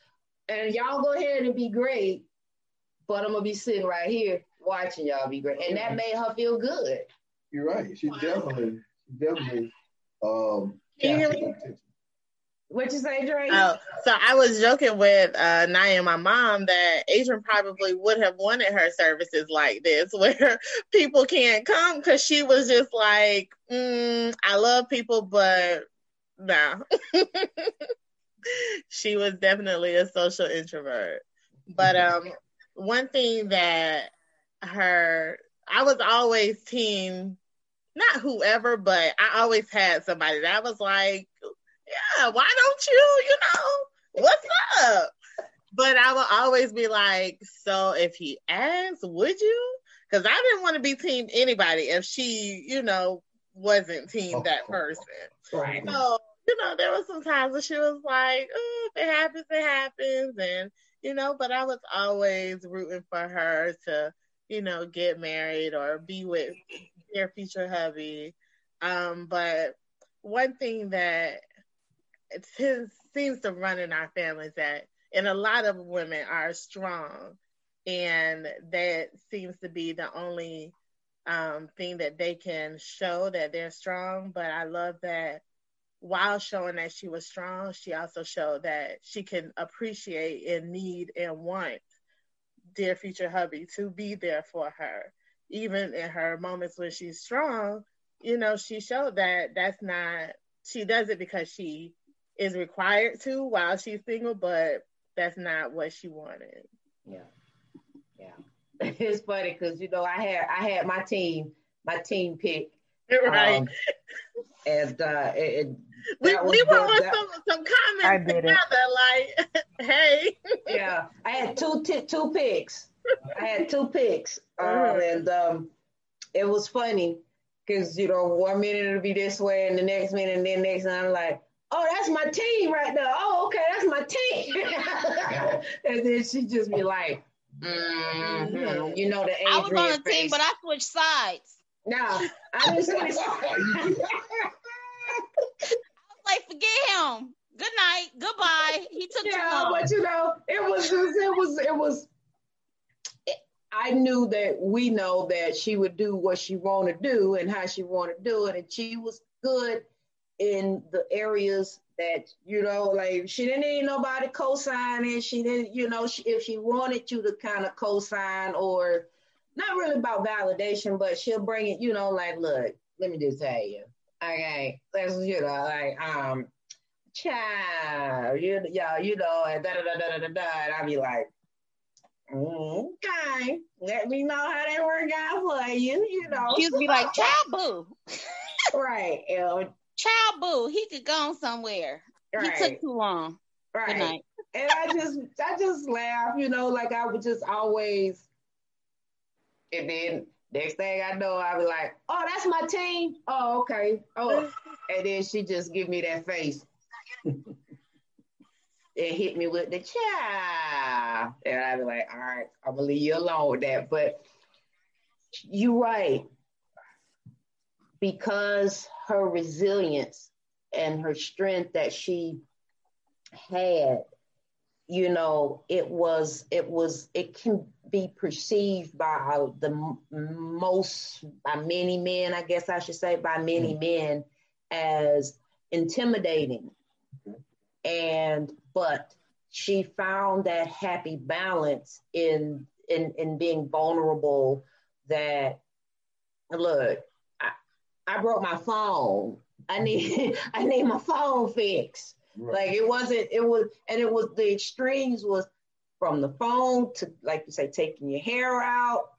And y'all go ahead and be great but I'm gonna be sitting right here watching y'all be great, and that made her feel good. You're right. She definitely, definitely. Um, what you say, Dre? Oh, so I was joking with uh, Naya, my mom, that Adrian probably would have wanted her services like this, where people can't come because she was just like, mm, I love people, but no. she was definitely a social introvert. But um, one thing that her I was always team not whoever, but I always had somebody that was like, Yeah, why don't you, you know, what's up? But I will always be like, So if he asks, would you? Because I didn't want to be team anybody if she, you know, wasn't team that person. Right. So, you know, there was some times where she was like, oh, if it happens, it happens. And you know, but I was always rooting for her to, you know, get married or be with their future hubby. Um, but one thing that it seems to run in our families that, and a lot of women are strong, and that seems to be the only um, thing that they can show that they're strong. But I love that while showing that she was strong, she also showed that she can appreciate and need and want dear future hubby to be there for her. Even in her moments when she's strong, you know, she showed that that's not, she does it because she is required to while she's single, but that's not what she wanted. Yeah. Yeah. It's funny because, you know, I had, I had my team, my team pick. Right. Um, and uh, it, we, we were on some, some comments together, like, hey. yeah, I had two t- two picks. I had two picks, um, mm-hmm. and um, it was funny Cause you know, one minute it'll be this way and the next minute and then next I'm like, oh, that's my team right there. Oh, okay, that's my team. and then she just be like, mm-hmm. you know, the Adrian I was on a face. team, but I switched sides. no, I didn't switch. I was like, forget him. Good night. Goodbye. He took too yeah, long. but you know, it was just, it was it was. I knew that we know that she would do what she want to do and how she want to do it, and she was good in the areas that you know, like she didn't need nobody co-signing. She didn't, you know, she, if she wanted you to kind of co-sign or not really about validation, but she'll bring it, you know, like, look, let me just tell you, okay, that's you know, like, um, child, you, yeah, you know, and da da da da da da, and I'll be like, "Mm, okay, let me know how that work out for you, you know, He would be like, child boo. right, know, Child boo. He could go somewhere. He took too long. Good right. night. and I just I just laugh, you know, like I would just always and then next thing I know, I'll be like, Oh, that's my team. Oh, okay. Oh and then she just give me that face. and hit me with the child. And I'd be like, all right, I'm gonna leave you alone with that. But you're right. Because her resilience and her strength that she had you know it was it was it can be perceived by the most by many men i guess i should say by many mm-hmm. men as intimidating. And but she found that happy balance in in in being vulnerable that look i broke my phone. I need i need my phone fixed. Like it wasn't, it was, and it was the extremes was from the phone to, like you say, taking your hair out,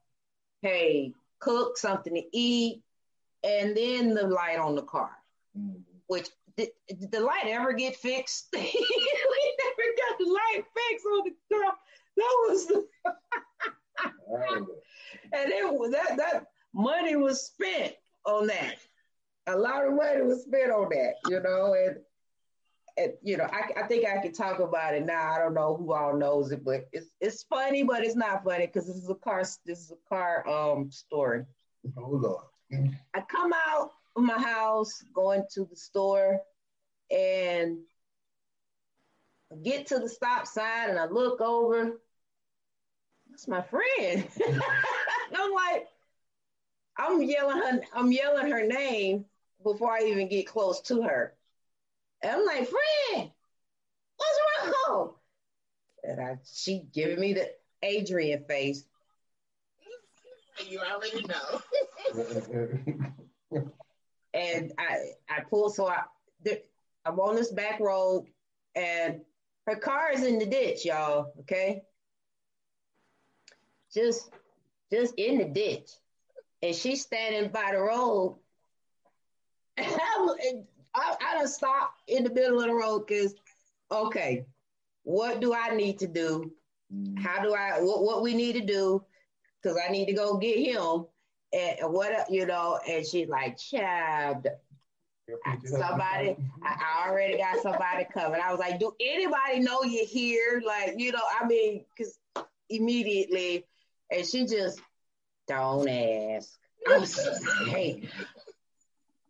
hey, cook something to eat, and then the light on the car, Mhm. which did, did the light ever get fixed? we never got the light fixed on the car. That was, Oh, and it was that that money was spent on that. A lot of money was spent on that, you know, and and you know, I, I think I can talk about it now. I don't know who all knows it, but it's it's funny, but it's not funny because this is a car this is a car um story. oh Lord. I come out of my house, going to the store, and get to the stop sign, and I look over. That's my friend. I'm like, I'm yelling her, I'm yelling her name before I even get close to her. And I'm like, friend, what's wrong? And I, she giving me the Adrian face. You already know. and I I pull so I there, I'm on this back road and her car is in the ditch, y'all. Okay, just just in the ditch, and she's standing by the road. I, I, I done stopped in the middle of the road because okay, what do I need to do? How do I what what we need to do? Because I need to go get him and what you know, and she's like, child, somebody, I, I already got somebody coming. I was like, do anybody know you're here? Like, you know, I mean, because immediately, and she just don't ask. I was like, hey,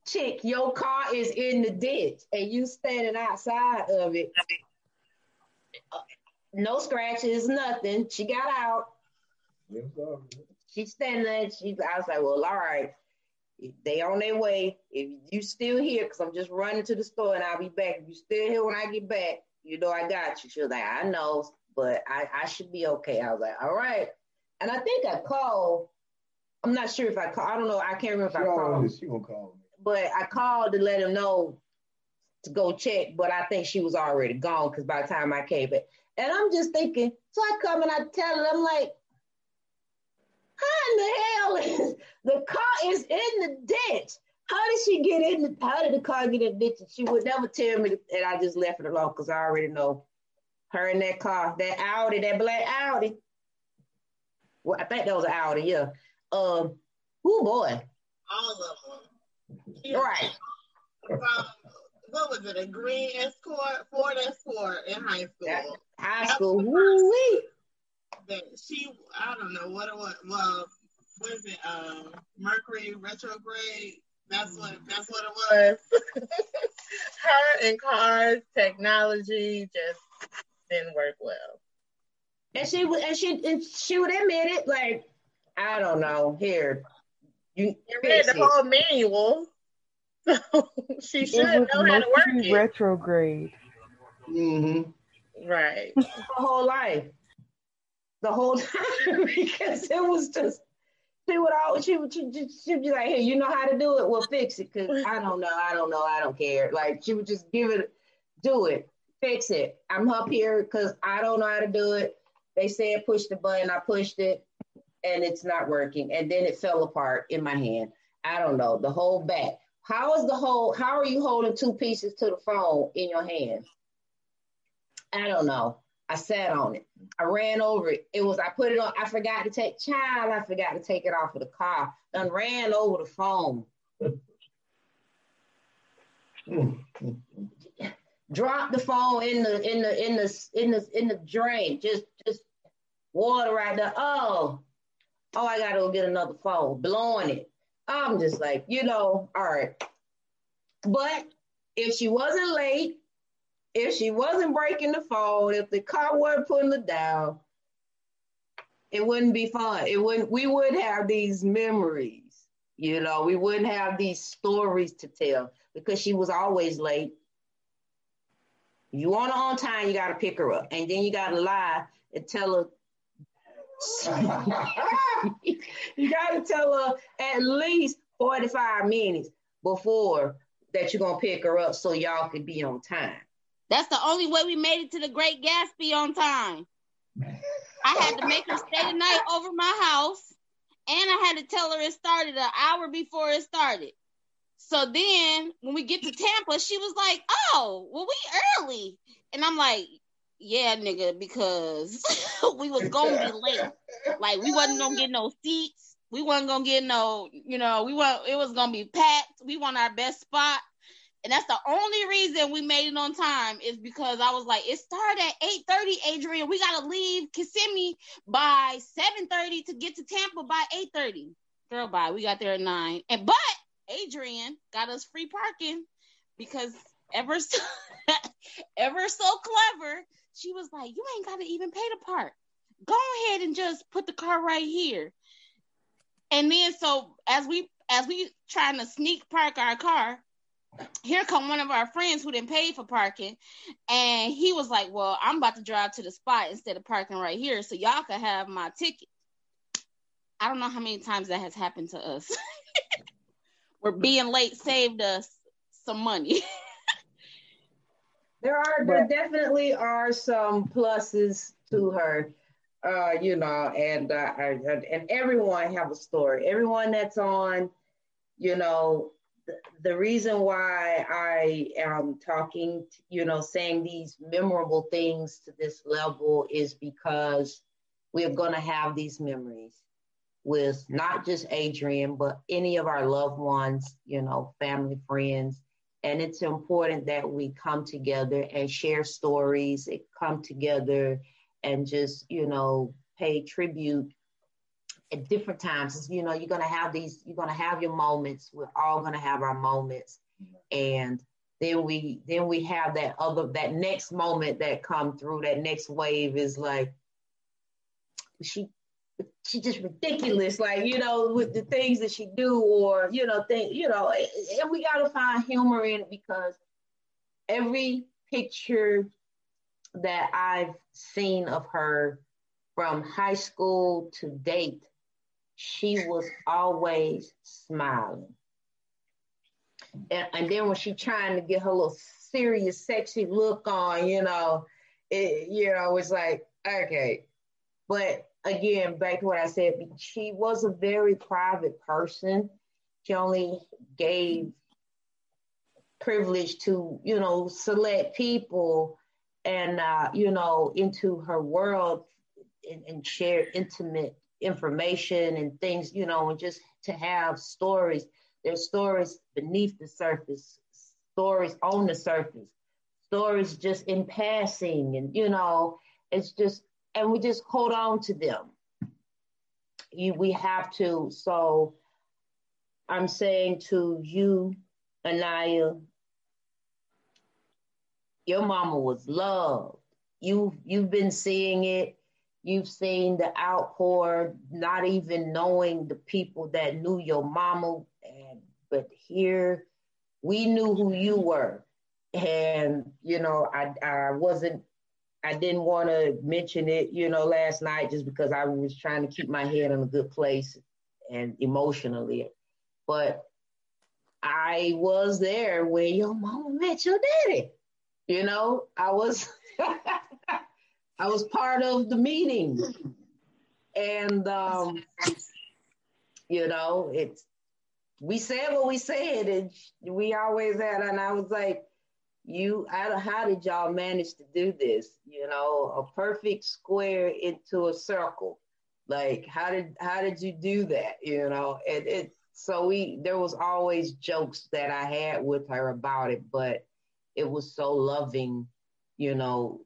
chick, your car is in the ditch, and you standing outside of it. Uh, No scratches, nothing. She got out. She's standing there. She, I was like, well, all right. If they on their way. If you still here, because I'm just running to the store and I'll be back. If you still here when I get back, you know I got you. She was like, I know, but I, I should be okay. I was like, all right. And I think I called. I'm not sure if I called. I don't know. I can't remember if I called. She gonna call me. But I called to let him know to go check. But I think she was already gone because by the time I came back. And I'm just thinking, so I come and I tell her, I'm like, how in the hell is the car is in the ditch? How did she get in? The, how did the car get in the ditch? And She would never tell me, and I just left it alone because I already know her in that car, that Audi, that black Audi. Well, I think that was an Audi, yeah. Oh boy, all of them. She Right. From, what was it? A green escort, Ford escort in high school. High school. Woo-wee. That she, I don't know what it was. Well, was it um, Mercury retrograde? That's what. That's what it was. Her and cars, technology just didn't work well. And she would and she and she would admit it, like, I don't know. Here. You You read the it. whole manual, so she should know how to work it. retrograde. Mm-hmm. Right. the whole life, the whole time, because it was just she would always she would she, she- she'd be like, "Hey, you know how to do it? We'll fix it." Because I don't know, I don't know, I don't care. Like she would just give it, do it, fix it. I'm up here because I don't know how to do it. They said push the button, I pushed it, and it's not working. And then it fell apart in my hand. I don't know the whole back. How is the whole? How are you holding two pieces to the phone in your hand? I don't know. I sat on it. I ran over it. It was I put it on. I forgot to take child. I forgot to take it off of the car. Done ran over the phone. Dropped the phone in the in the in the in the in the drain. Just just water right there. Oh, oh, I gotta go get another phone. Blowing it. I'm just like, you know, all right. But if she wasn't late, if she wasn't breaking the phone, if the car wasn't putting her down, it wouldn't be fun. It wouldn't. We would have these memories. You know, we wouldn't have these stories to tell because she was always late. You want her on time, you got to pick her up, and then you got to lie and tell her. you got to tell her at least forty-five minutes before that you're gonna pick her up so y'all could be on time. That's the only way we made it to the Great Gatsby on time. I had to make her stay the night over my house, and I had to tell her it started an hour before it started. So then, when we get to Tampa, she was like, "Oh, well, we early," and I'm like, "Yeah, nigga, because we was gonna be late. Like we wasn't gonna get no seats. We wasn't gonna get no, you know, we want it was gonna be packed. We want our best spot." And that's the only reason we made it on time is because I was like, it started at 8:30, Adrian. We gotta leave Kissimmee by 7:30 to get to Tampa by 8:30. Girl, bye. We got there at nine. And but Adrian got us free parking because ever so ever so clever, she was like, You ain't gotta even pay to park. Go ahead and just put the car right here. And then so as we as we trying to sneak park our car, here come one of our friends who didn't pay for parking and he was like well i'm about to drive to the spot instead of parking right here so y'all can have my ticket i don't know how many times that has happened to us where being late saved us some money There are there definitely are some pluses to her, uh, you know, and uh, and everyone have a story. Everyone that's on, you know, the, the reason why I am talking, you know, saying these memorable things to this level is because we're going to have these memories with not just Adrian, but any of our loved ones, you know, family, friends. And it's important that we come together and share stories, come together and just, you know, pay tribute at different times. You know, you're gonna have these, you're gonna have your moments. We're all gonna have our moments. And then we then we have that other that next moment that come through, that next wave is like she she just ridiculous, like you know, with the things that she do, or you know, think you know, and we gotta find humor in it because every picture that I've seen of her from high school to date, she was always smiling. And, and then when she trying to get her little serious, sexy look on, you know, it, you know, it's like, okay. But again, back to what I said, she was a very private person. She only gave privilege to, you know, select people and, uh, you know, into her world and, and share intimate information and things, you know, and just to have stories. There's stories beneath the surface, stories on the surface, stories just in passing, and you know, it's just, and we just hold on to them. You, we have to. So, I'm saying to you, Anaya, your mama was loved. You you've been seeing it. You've seen the outpour, not even knowing the people that knew your mama. And but here, we knew who you were, and you know, I I wasn't. I didn't want to mention it, you know, last night just because I was trying to keep my head in a good place and emotionally. But I was there when your mama met your daddy. You know, I was I was part of the meeting. And um, you know, it's we said what we said, and we always had, and I was like, you how did y'all manage to do this? You know, a perfect square into a circle. Like how did how did you do that? You know, and it so we there was always jokes that I had with her about it, but it was so loving, you know,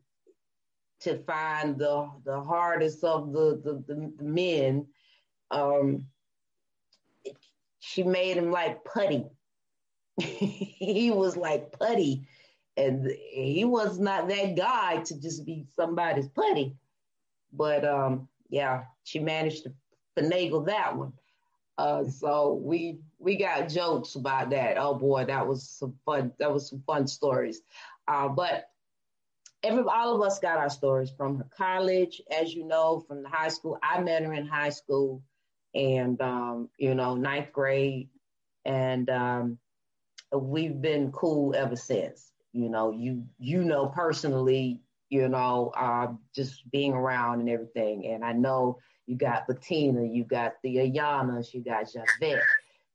to find the the hardest of the the, the, the men. Um, she made him like putty. he was like putty, and he was not that guy to just be somebody's putty. But um, yeah, she managed to finagle that one. Uh, so we we got jokes about that. Oh boy, that was some fun. That was some fun stories. Uh, but every all of us got our stories from her college, as you know, from the high school. I met her in high school, and um, you know, ninth grade, and um, we've been cool ever since. You know, you you know personally, you know, uh, just being around and everything, and I know you got Bettina, you got the Ayanas, you got Javette,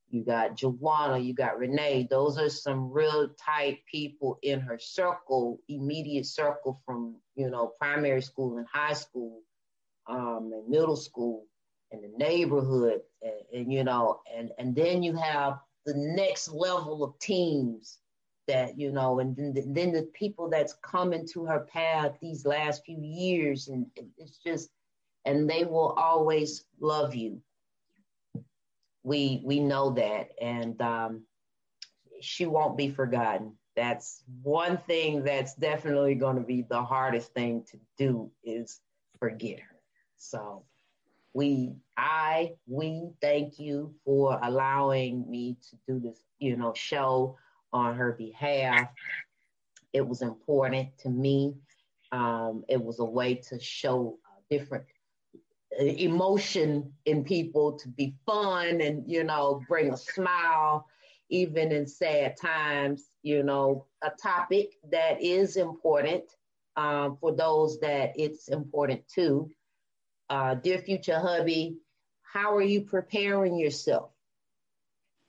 you got Joanna, you got Renee. Those are some real tight people in her circle, immediate circle from, you know, primary school and high school um, and middle school and the neighborhood. And, and, you know, and, and then you have the next level of teams that, you know, and then the, then the people that's come into her path these last few years. And it's just, and they will always love you. We we know that, and um, she won't be forgotten. That's one thing that's definitely going to be the hardest thing to do is forget her. So we I we thank you for allowing me to do this, you know, show on her behalf. It was important to me. Um, it was a way to show different emotion in people to be fun and you know bring a smile even in sad times you know a topic that is important um, for those that it's important to uh, dear future hubby how are you preparing yourself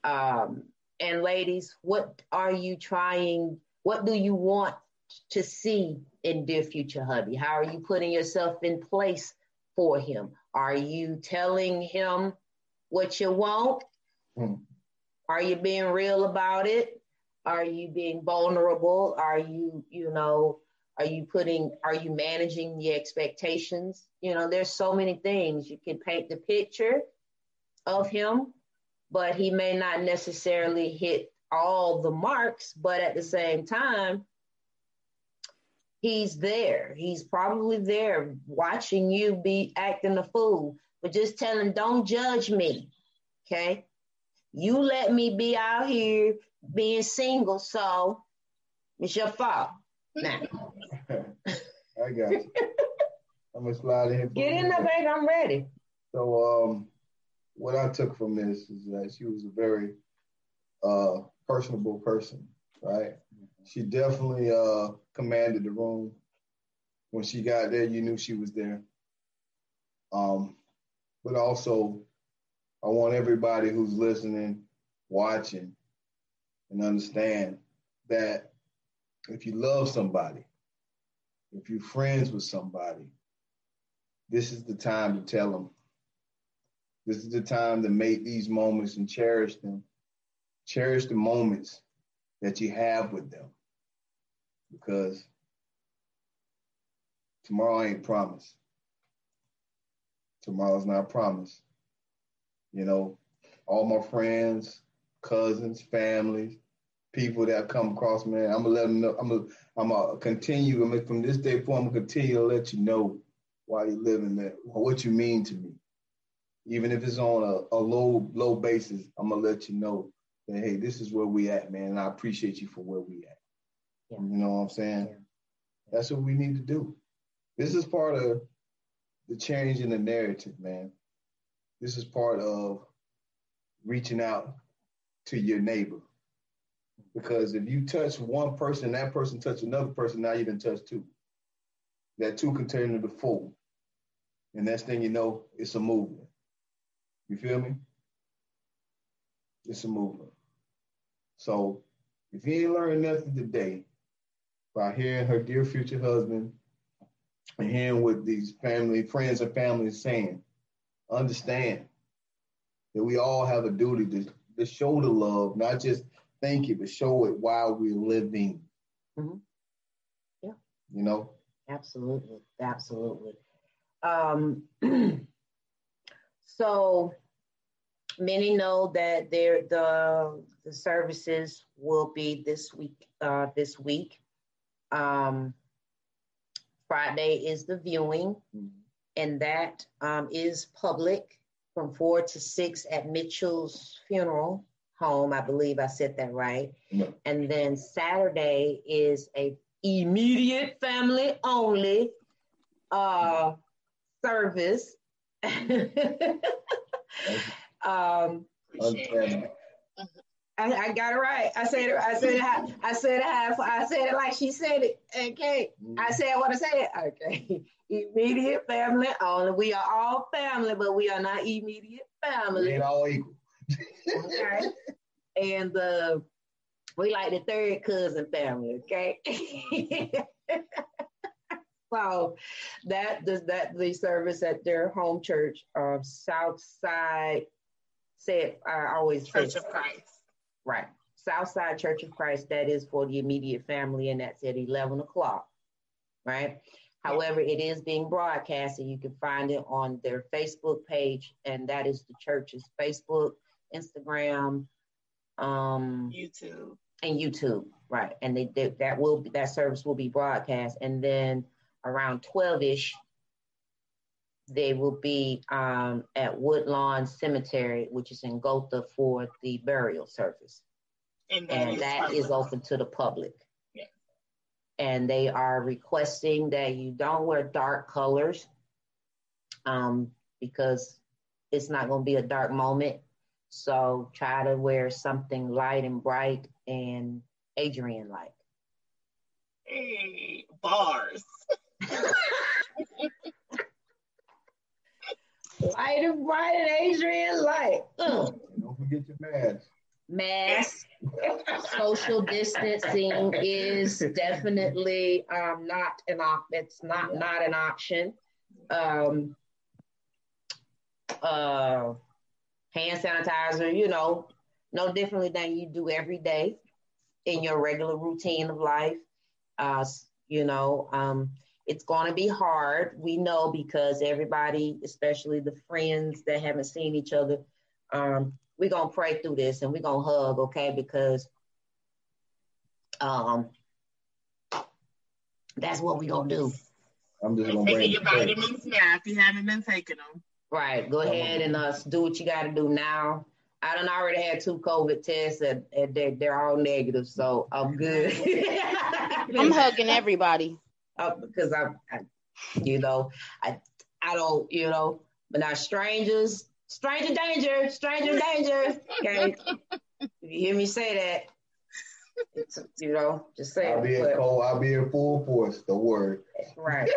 um, and ladies what are you trying what do you want to see in dear future hubby how are you putting yourself in place for him? Are you telling him what you want? Mm. Are you being real about it? Are you being vulnerable? Are you, you know, are you putting, are you managing the expectations? You know, there's so many things. You can paint the picture of him, but he may not necessarily hit all the marks, but at the same time, he's there. He's probably there watching you be acting a fool. But just tell him, don't judge me. Okay. You let me be out here being single, so it's your fault. Now. I got you. I'm gonna slide in here. Get in there, baby. I'm ready. So, um, what I took from this is that she was a very uh, personable person, right? she definitely uh, commanded the room. When she got there, you knew she was there. Um, but also, I want everybody who's listening, watching, and understand that if you love somebody, if you're friends with somebody, this is the time to tell them This is the time to make these moments and cherish them. Cherish the moments that you have with them. Because tomorrow ain't promised. Tomorrow's not promised. You know, all my friends, cousins, families, people that come across, man, I'm gonna let them know. I'm gonna, I'm gonna continue. I'm gonna, from this day forward, I'm gonna continue to let you know why you're living there, what you mean to me. Even if it's on a, a low, low basis, I'm gonna let you know that hey, this is where we at, man, and I appreciate you for where we at. Yeah. You know what I'm saying? Yeah. That's what we need to do. This is part of the change in the narrative, man. This is part of reaching out to your neighbor. Because if you touch one person, that person touch another person, now you done touch two. That two can turn into four. And next thing you know, it's a movement. You feel me? It's a movement. So if you ain't learned nothing today by hearing her dear future husband and hearing what these family, friends and families saying, understand that we all have a duty to, to show the love, not just thank you, but show it while we're living. Mm-hmm. Yeah. You know? Absolutely. Absolutely. Um, so many know that there the the services will be this week. Uh, this week, um, Friday is the viewing, mm-hmm. and that um, is public from four to six at Mitchell's funeral home. I believe I said that right. And then Saturday is a immediate family only uh, service. um, I, I, got it right. I said it. I said it. I said it. I said it like she said it. Okay. I mm-hmm. said what I said. Okay. Immediate family only. We are all family, but we are not immediate family. We ain't all equal. okay. And the uh, we like the third cousin family. Okay. So that does that the service at their home church, uh, Southside said I always Church say, of Christ. Right. Southside Church of Christ, that is for the immediate family, and that's at 11 o'clock. Right. However, it is being broadcast, and you can find it on their Facebook page, and that is the church's Facebook, Instagram, um, YouTube, and YouTube. Right, and they, they that will that service will be broadcast, and then around 12 ish, they will be um, at Woodlawn Cemetery, which is in Gotha, for the burial service. And, that, and is, that is open to the public. Yeah. And they are requesting that you don't wear dark colors um, because it's not going to be a dark moment. So try to wear something light and bright and Adrian like. Hey, bars. Light and bright and Adrian light. Don't forget your mask. Mask. Social distancing is definitely um, not an op- it's not not an option. Um, uh, hand sanitizer, you know, no differently than you do every day in your regular routine of life. Uh, you know, um, it's going to be hard. We know because everybody, especially the friends that haven't seen each other, um, we're going to pray through this and we're going to hug, okay? Because um, that's what we're going to do. I'm just going to bring your vitamins now if you haven't been taking them. Right. Go ahead and uh, do what you got to do now. I done already had two COVID tests and, and they're, they're all negative, so I'm good. I'm hugging everybody uh, because I, I, you know, I, I don't, you know, but now strangers, stranger danger, stranger danger. Okay, if you hear me say that, it's, you know, just say I'll be in cold. I'll be in full force. The word. Right.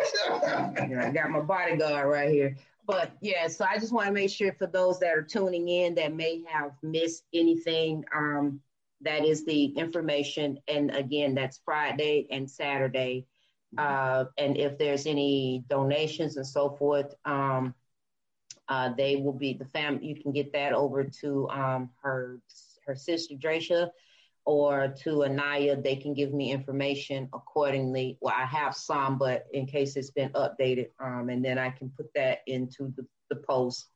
you know, I got my bodyguard right here. But yeah, so I just want to make sure for those that are tuning in that may have missed anything, um, that is the information. And again, that's Friday and Saturday uh, and if there's any donations and so forth, um, Uh, they will be the fam. You can get that over to um, her her sister Dracia or to Anaya. They can give me information accordingly. Well, I have some, but in case it's been updated, um, and then I can put that into the, the post.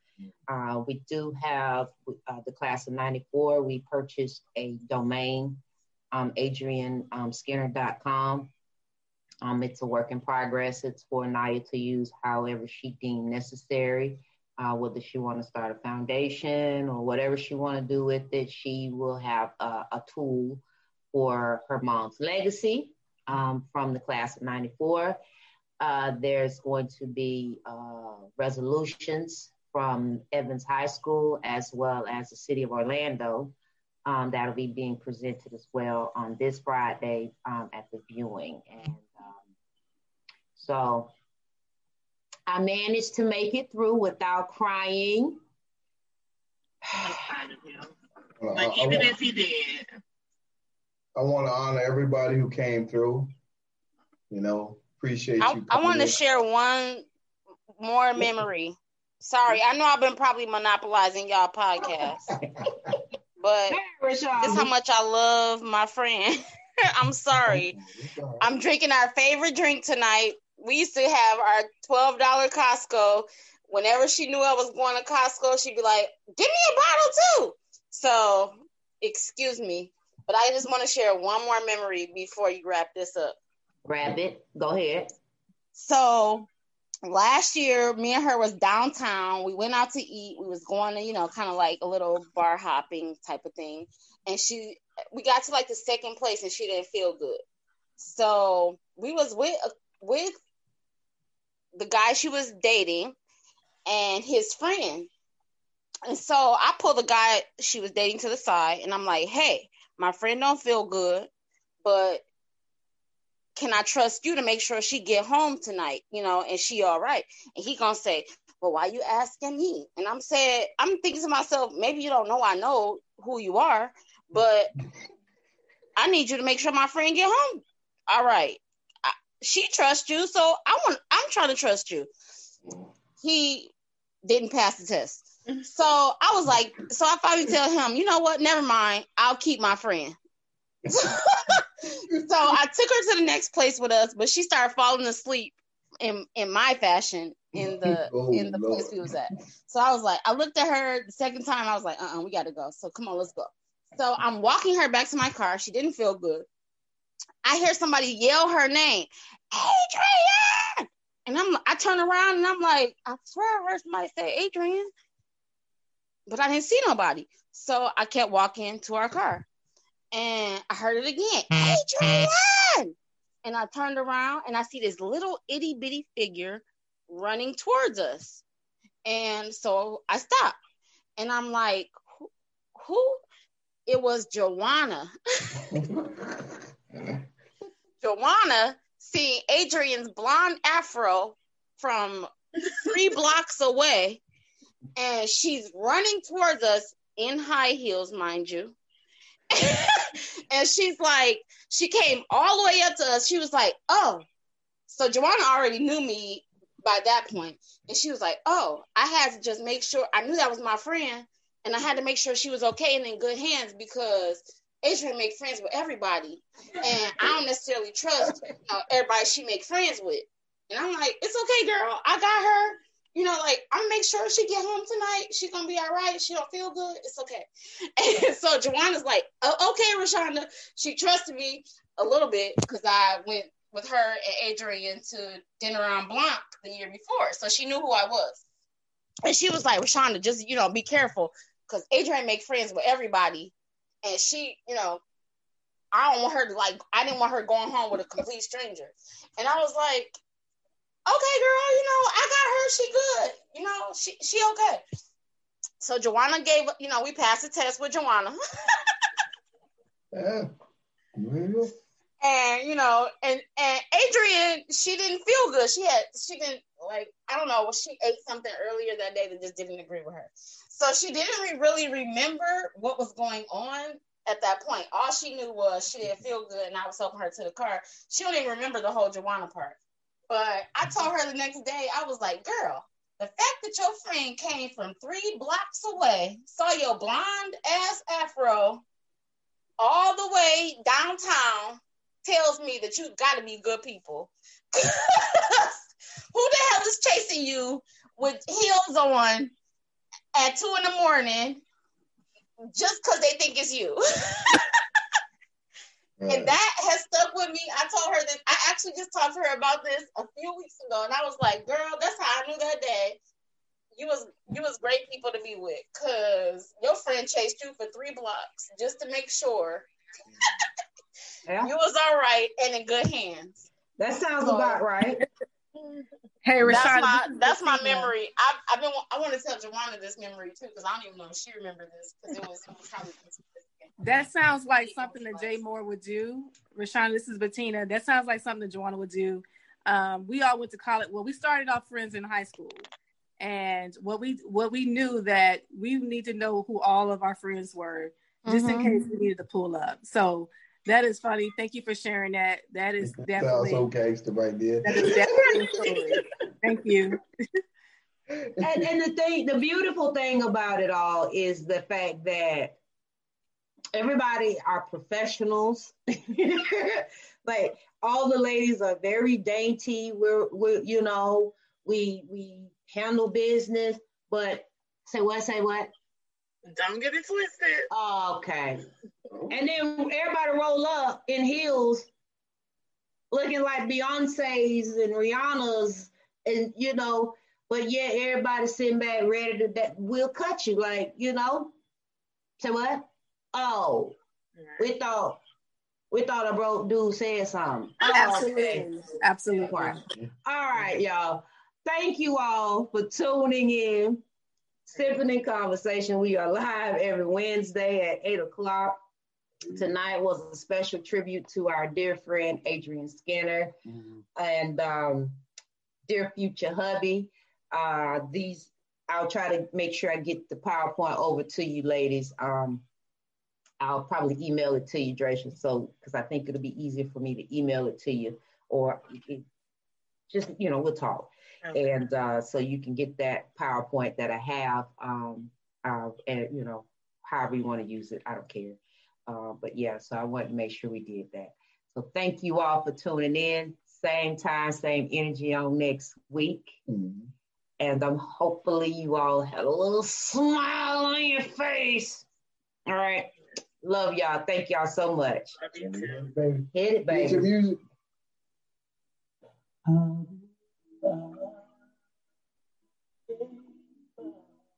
Uh, we do have uh, the class of 94. We purchased a domain, um, adrianskinner.com. Um, it's a work in progress. It's for Naya to use however she deemed necessary. Uh, whether she want to start a foundation or whatever she want to do with it, she will have a, a tool for her mom's legacy um, from the class of 94. Uh, there's going to be uh, resolutions from Evans High School as well as the City of Orlando um, that'll be being presented as well on this Friday um, at the viewing. And so I managed to make it through without crying. but even if you did, I want to honor everybody who came through. You know, appreciate I, you. I want to share one more memory. Sorry, I know I've been probably monopolizing y'all podcast, but this is how much I love my friend. I'm sorry. I'm drinking our favorite drink tonight, we used to have our twelve dollar Costco. Whenever she knew I was going to Costco, she'd be like, "Give me a bottle too." So, excuse me, but I just want to share one more memory before you wrap this up. Grab it. Go ahead. So, last year, me and her was downtown. We went out to eat. We was going to, you know, kind of like a little bar hopping type of thing. And she, we got to like the second place, and she didn't feel good. So we was with with the guy she was dating and his friend. And so I pulled the guy she was dating to the side and I'm like, hey, my friend don't feel good, but can I trust you to make sure she get home tonight? You know, and she all right. And he gonna say, Well, why you asking me? And I'm saying, I'm thinking to myself, maybe you don't know I know who you are, but I need you to make sure my friend get home. All right she trusts you, so I want I'm trying to trust you. He didn't pass the test. Mm-hmm. So I was like, so I finally tell him, you know what, never mind, I'll keep my friend. so I took her to the next place with us, but she started falling asleep in in my fashion in the oh, in the Lord. place we was at. So I was like, I looked at her the second time, I was like, uh-uh, we gotta go. So come on, let's go. So I'm walking her back to my car. She didn't feel good. I hear somebody yell her name, Adrian. And I'm I turn around and I'm like, I swear I heard somebody say Adrian. But I didn't see nobody. So I kept walking to our car. And I heard it again. Adrian. And I turned around and I see this little itty bitty figure running towards us. And so I stopped. And I'm like, who? who? It was Joanna. Joanna seeing Adrian's blonde afro from three blocks away, and she's running towards us in high heels, mind you. and she's like, she came all the way up to us. She was like, oh. So Joanna already knew me by that point, And she was like, oh, I had to just make sure I knew that was my friend. And I had to make sure she was okay and in good hands because Adrian make friends with everybody, and I don't necessarily trust you know, everybody she make friends with. And I'm like, it's okay, girl. I got her. You know, like I'm make sure she get home tonight. She gonna be all right. She don't feel good. It's okay. And so Joanna's like, oh, okay, Rashonda. She trusted me a little bit because I went with her and Adrian to Dîner en Blanc the year before, so she knew who I was. And she was like, Rashonda, just you know, be careful because Adrian make friends with everybody and she, you know, I don't want her to like. I didn't want her going home with a complete stranger, and I was like, okay, girl, you know, I got her. She good. You know, she she okay. So Joanna gave, you know, we passed the test with Joanna. yeah. And you know, and and Adrian, she didn't feel good. She had, she didn't like, I don't know, she ate something earlier that day that just didn't agree with her. So she didn't really remember what was going on at that point. All she knew was she didn't feel good and I was helping her to the car. She don't even remember the whole Joanna part. But I told her the next day, I was like, girl, The fact that your friend came from three blocks away, saw your blonde ass afro all the way downtown, tells me that you got to be good people. Who the hell is chasing you with heels on at two in the morning just because they think it's you? And that has stuck with me. I told her that I actually just talked to her about this a few weeks ago, and I was like, "Girl, that's how I knew that day you was you was great people to be with, cause your friend chased you for three blocks just to make sure yeah. you was all right and in good hands." That sounds so, about right. Hey, Rashad, that's my that's my memory. I've, I've been I want to tell Joanna this memory too because I don't even know if she remember this because it was, it was probably that sounds like something that Jay Moore would do. Rashawn, this is Bettina. That sounds like something that Joanna would do. Um, we all went to college. Well, we started off friends in high school, and what we what we knew that we need to know who all of our friends were, just mm-hmm. in case we needed to pull up. So that is funny. Thank you for sharing that. That is definitely sounds so gangster right there. That is definitely Thank you. and, and the thing, the beautiful thing about it all is the fact that everybody are professionals. like all the ladies are very dainty. We're, we're you know, we we handle business, but say what, say what? Don't get it twisted. Oh, okay. And then everybody roll up in heels, looking like Beyonce's and Rihanna's, and you know, but yeah, everybody sitting back ready to that will cut you, like you know. Say what? Oh, we thought we thought a broke dude said something. Oh, Absolutely. Absolutely. All right, y'all. Thank you all for tuning in. Sipping in Conversation. We are live every Wednesday at 8 o'clock. Tonight was a special tribute to our dear friend Adrian Skinner mm-hmm. and um, dear future hubby. Uh, these I'll try to make sure I get the PowerPoint over to you, ladies. Um, I'll probably email it to you, Dracia. So, because I think it'll be easier for me to email it to you, or just you know we'll talk, okay. and uh, so you can get that PowerPoint that I have, um, uh, and you know however you want to use it, I don't care. Uh, but yeah, so I wanted to make sure we did that. So thank you all for tuning in. Same time, same energy on next week. Mm-hmm. And I'm um, hopefully you all had a little smile on your face. All right. Love y'all. Thank y'all so much. Hit it, baby. Hit your music. Um,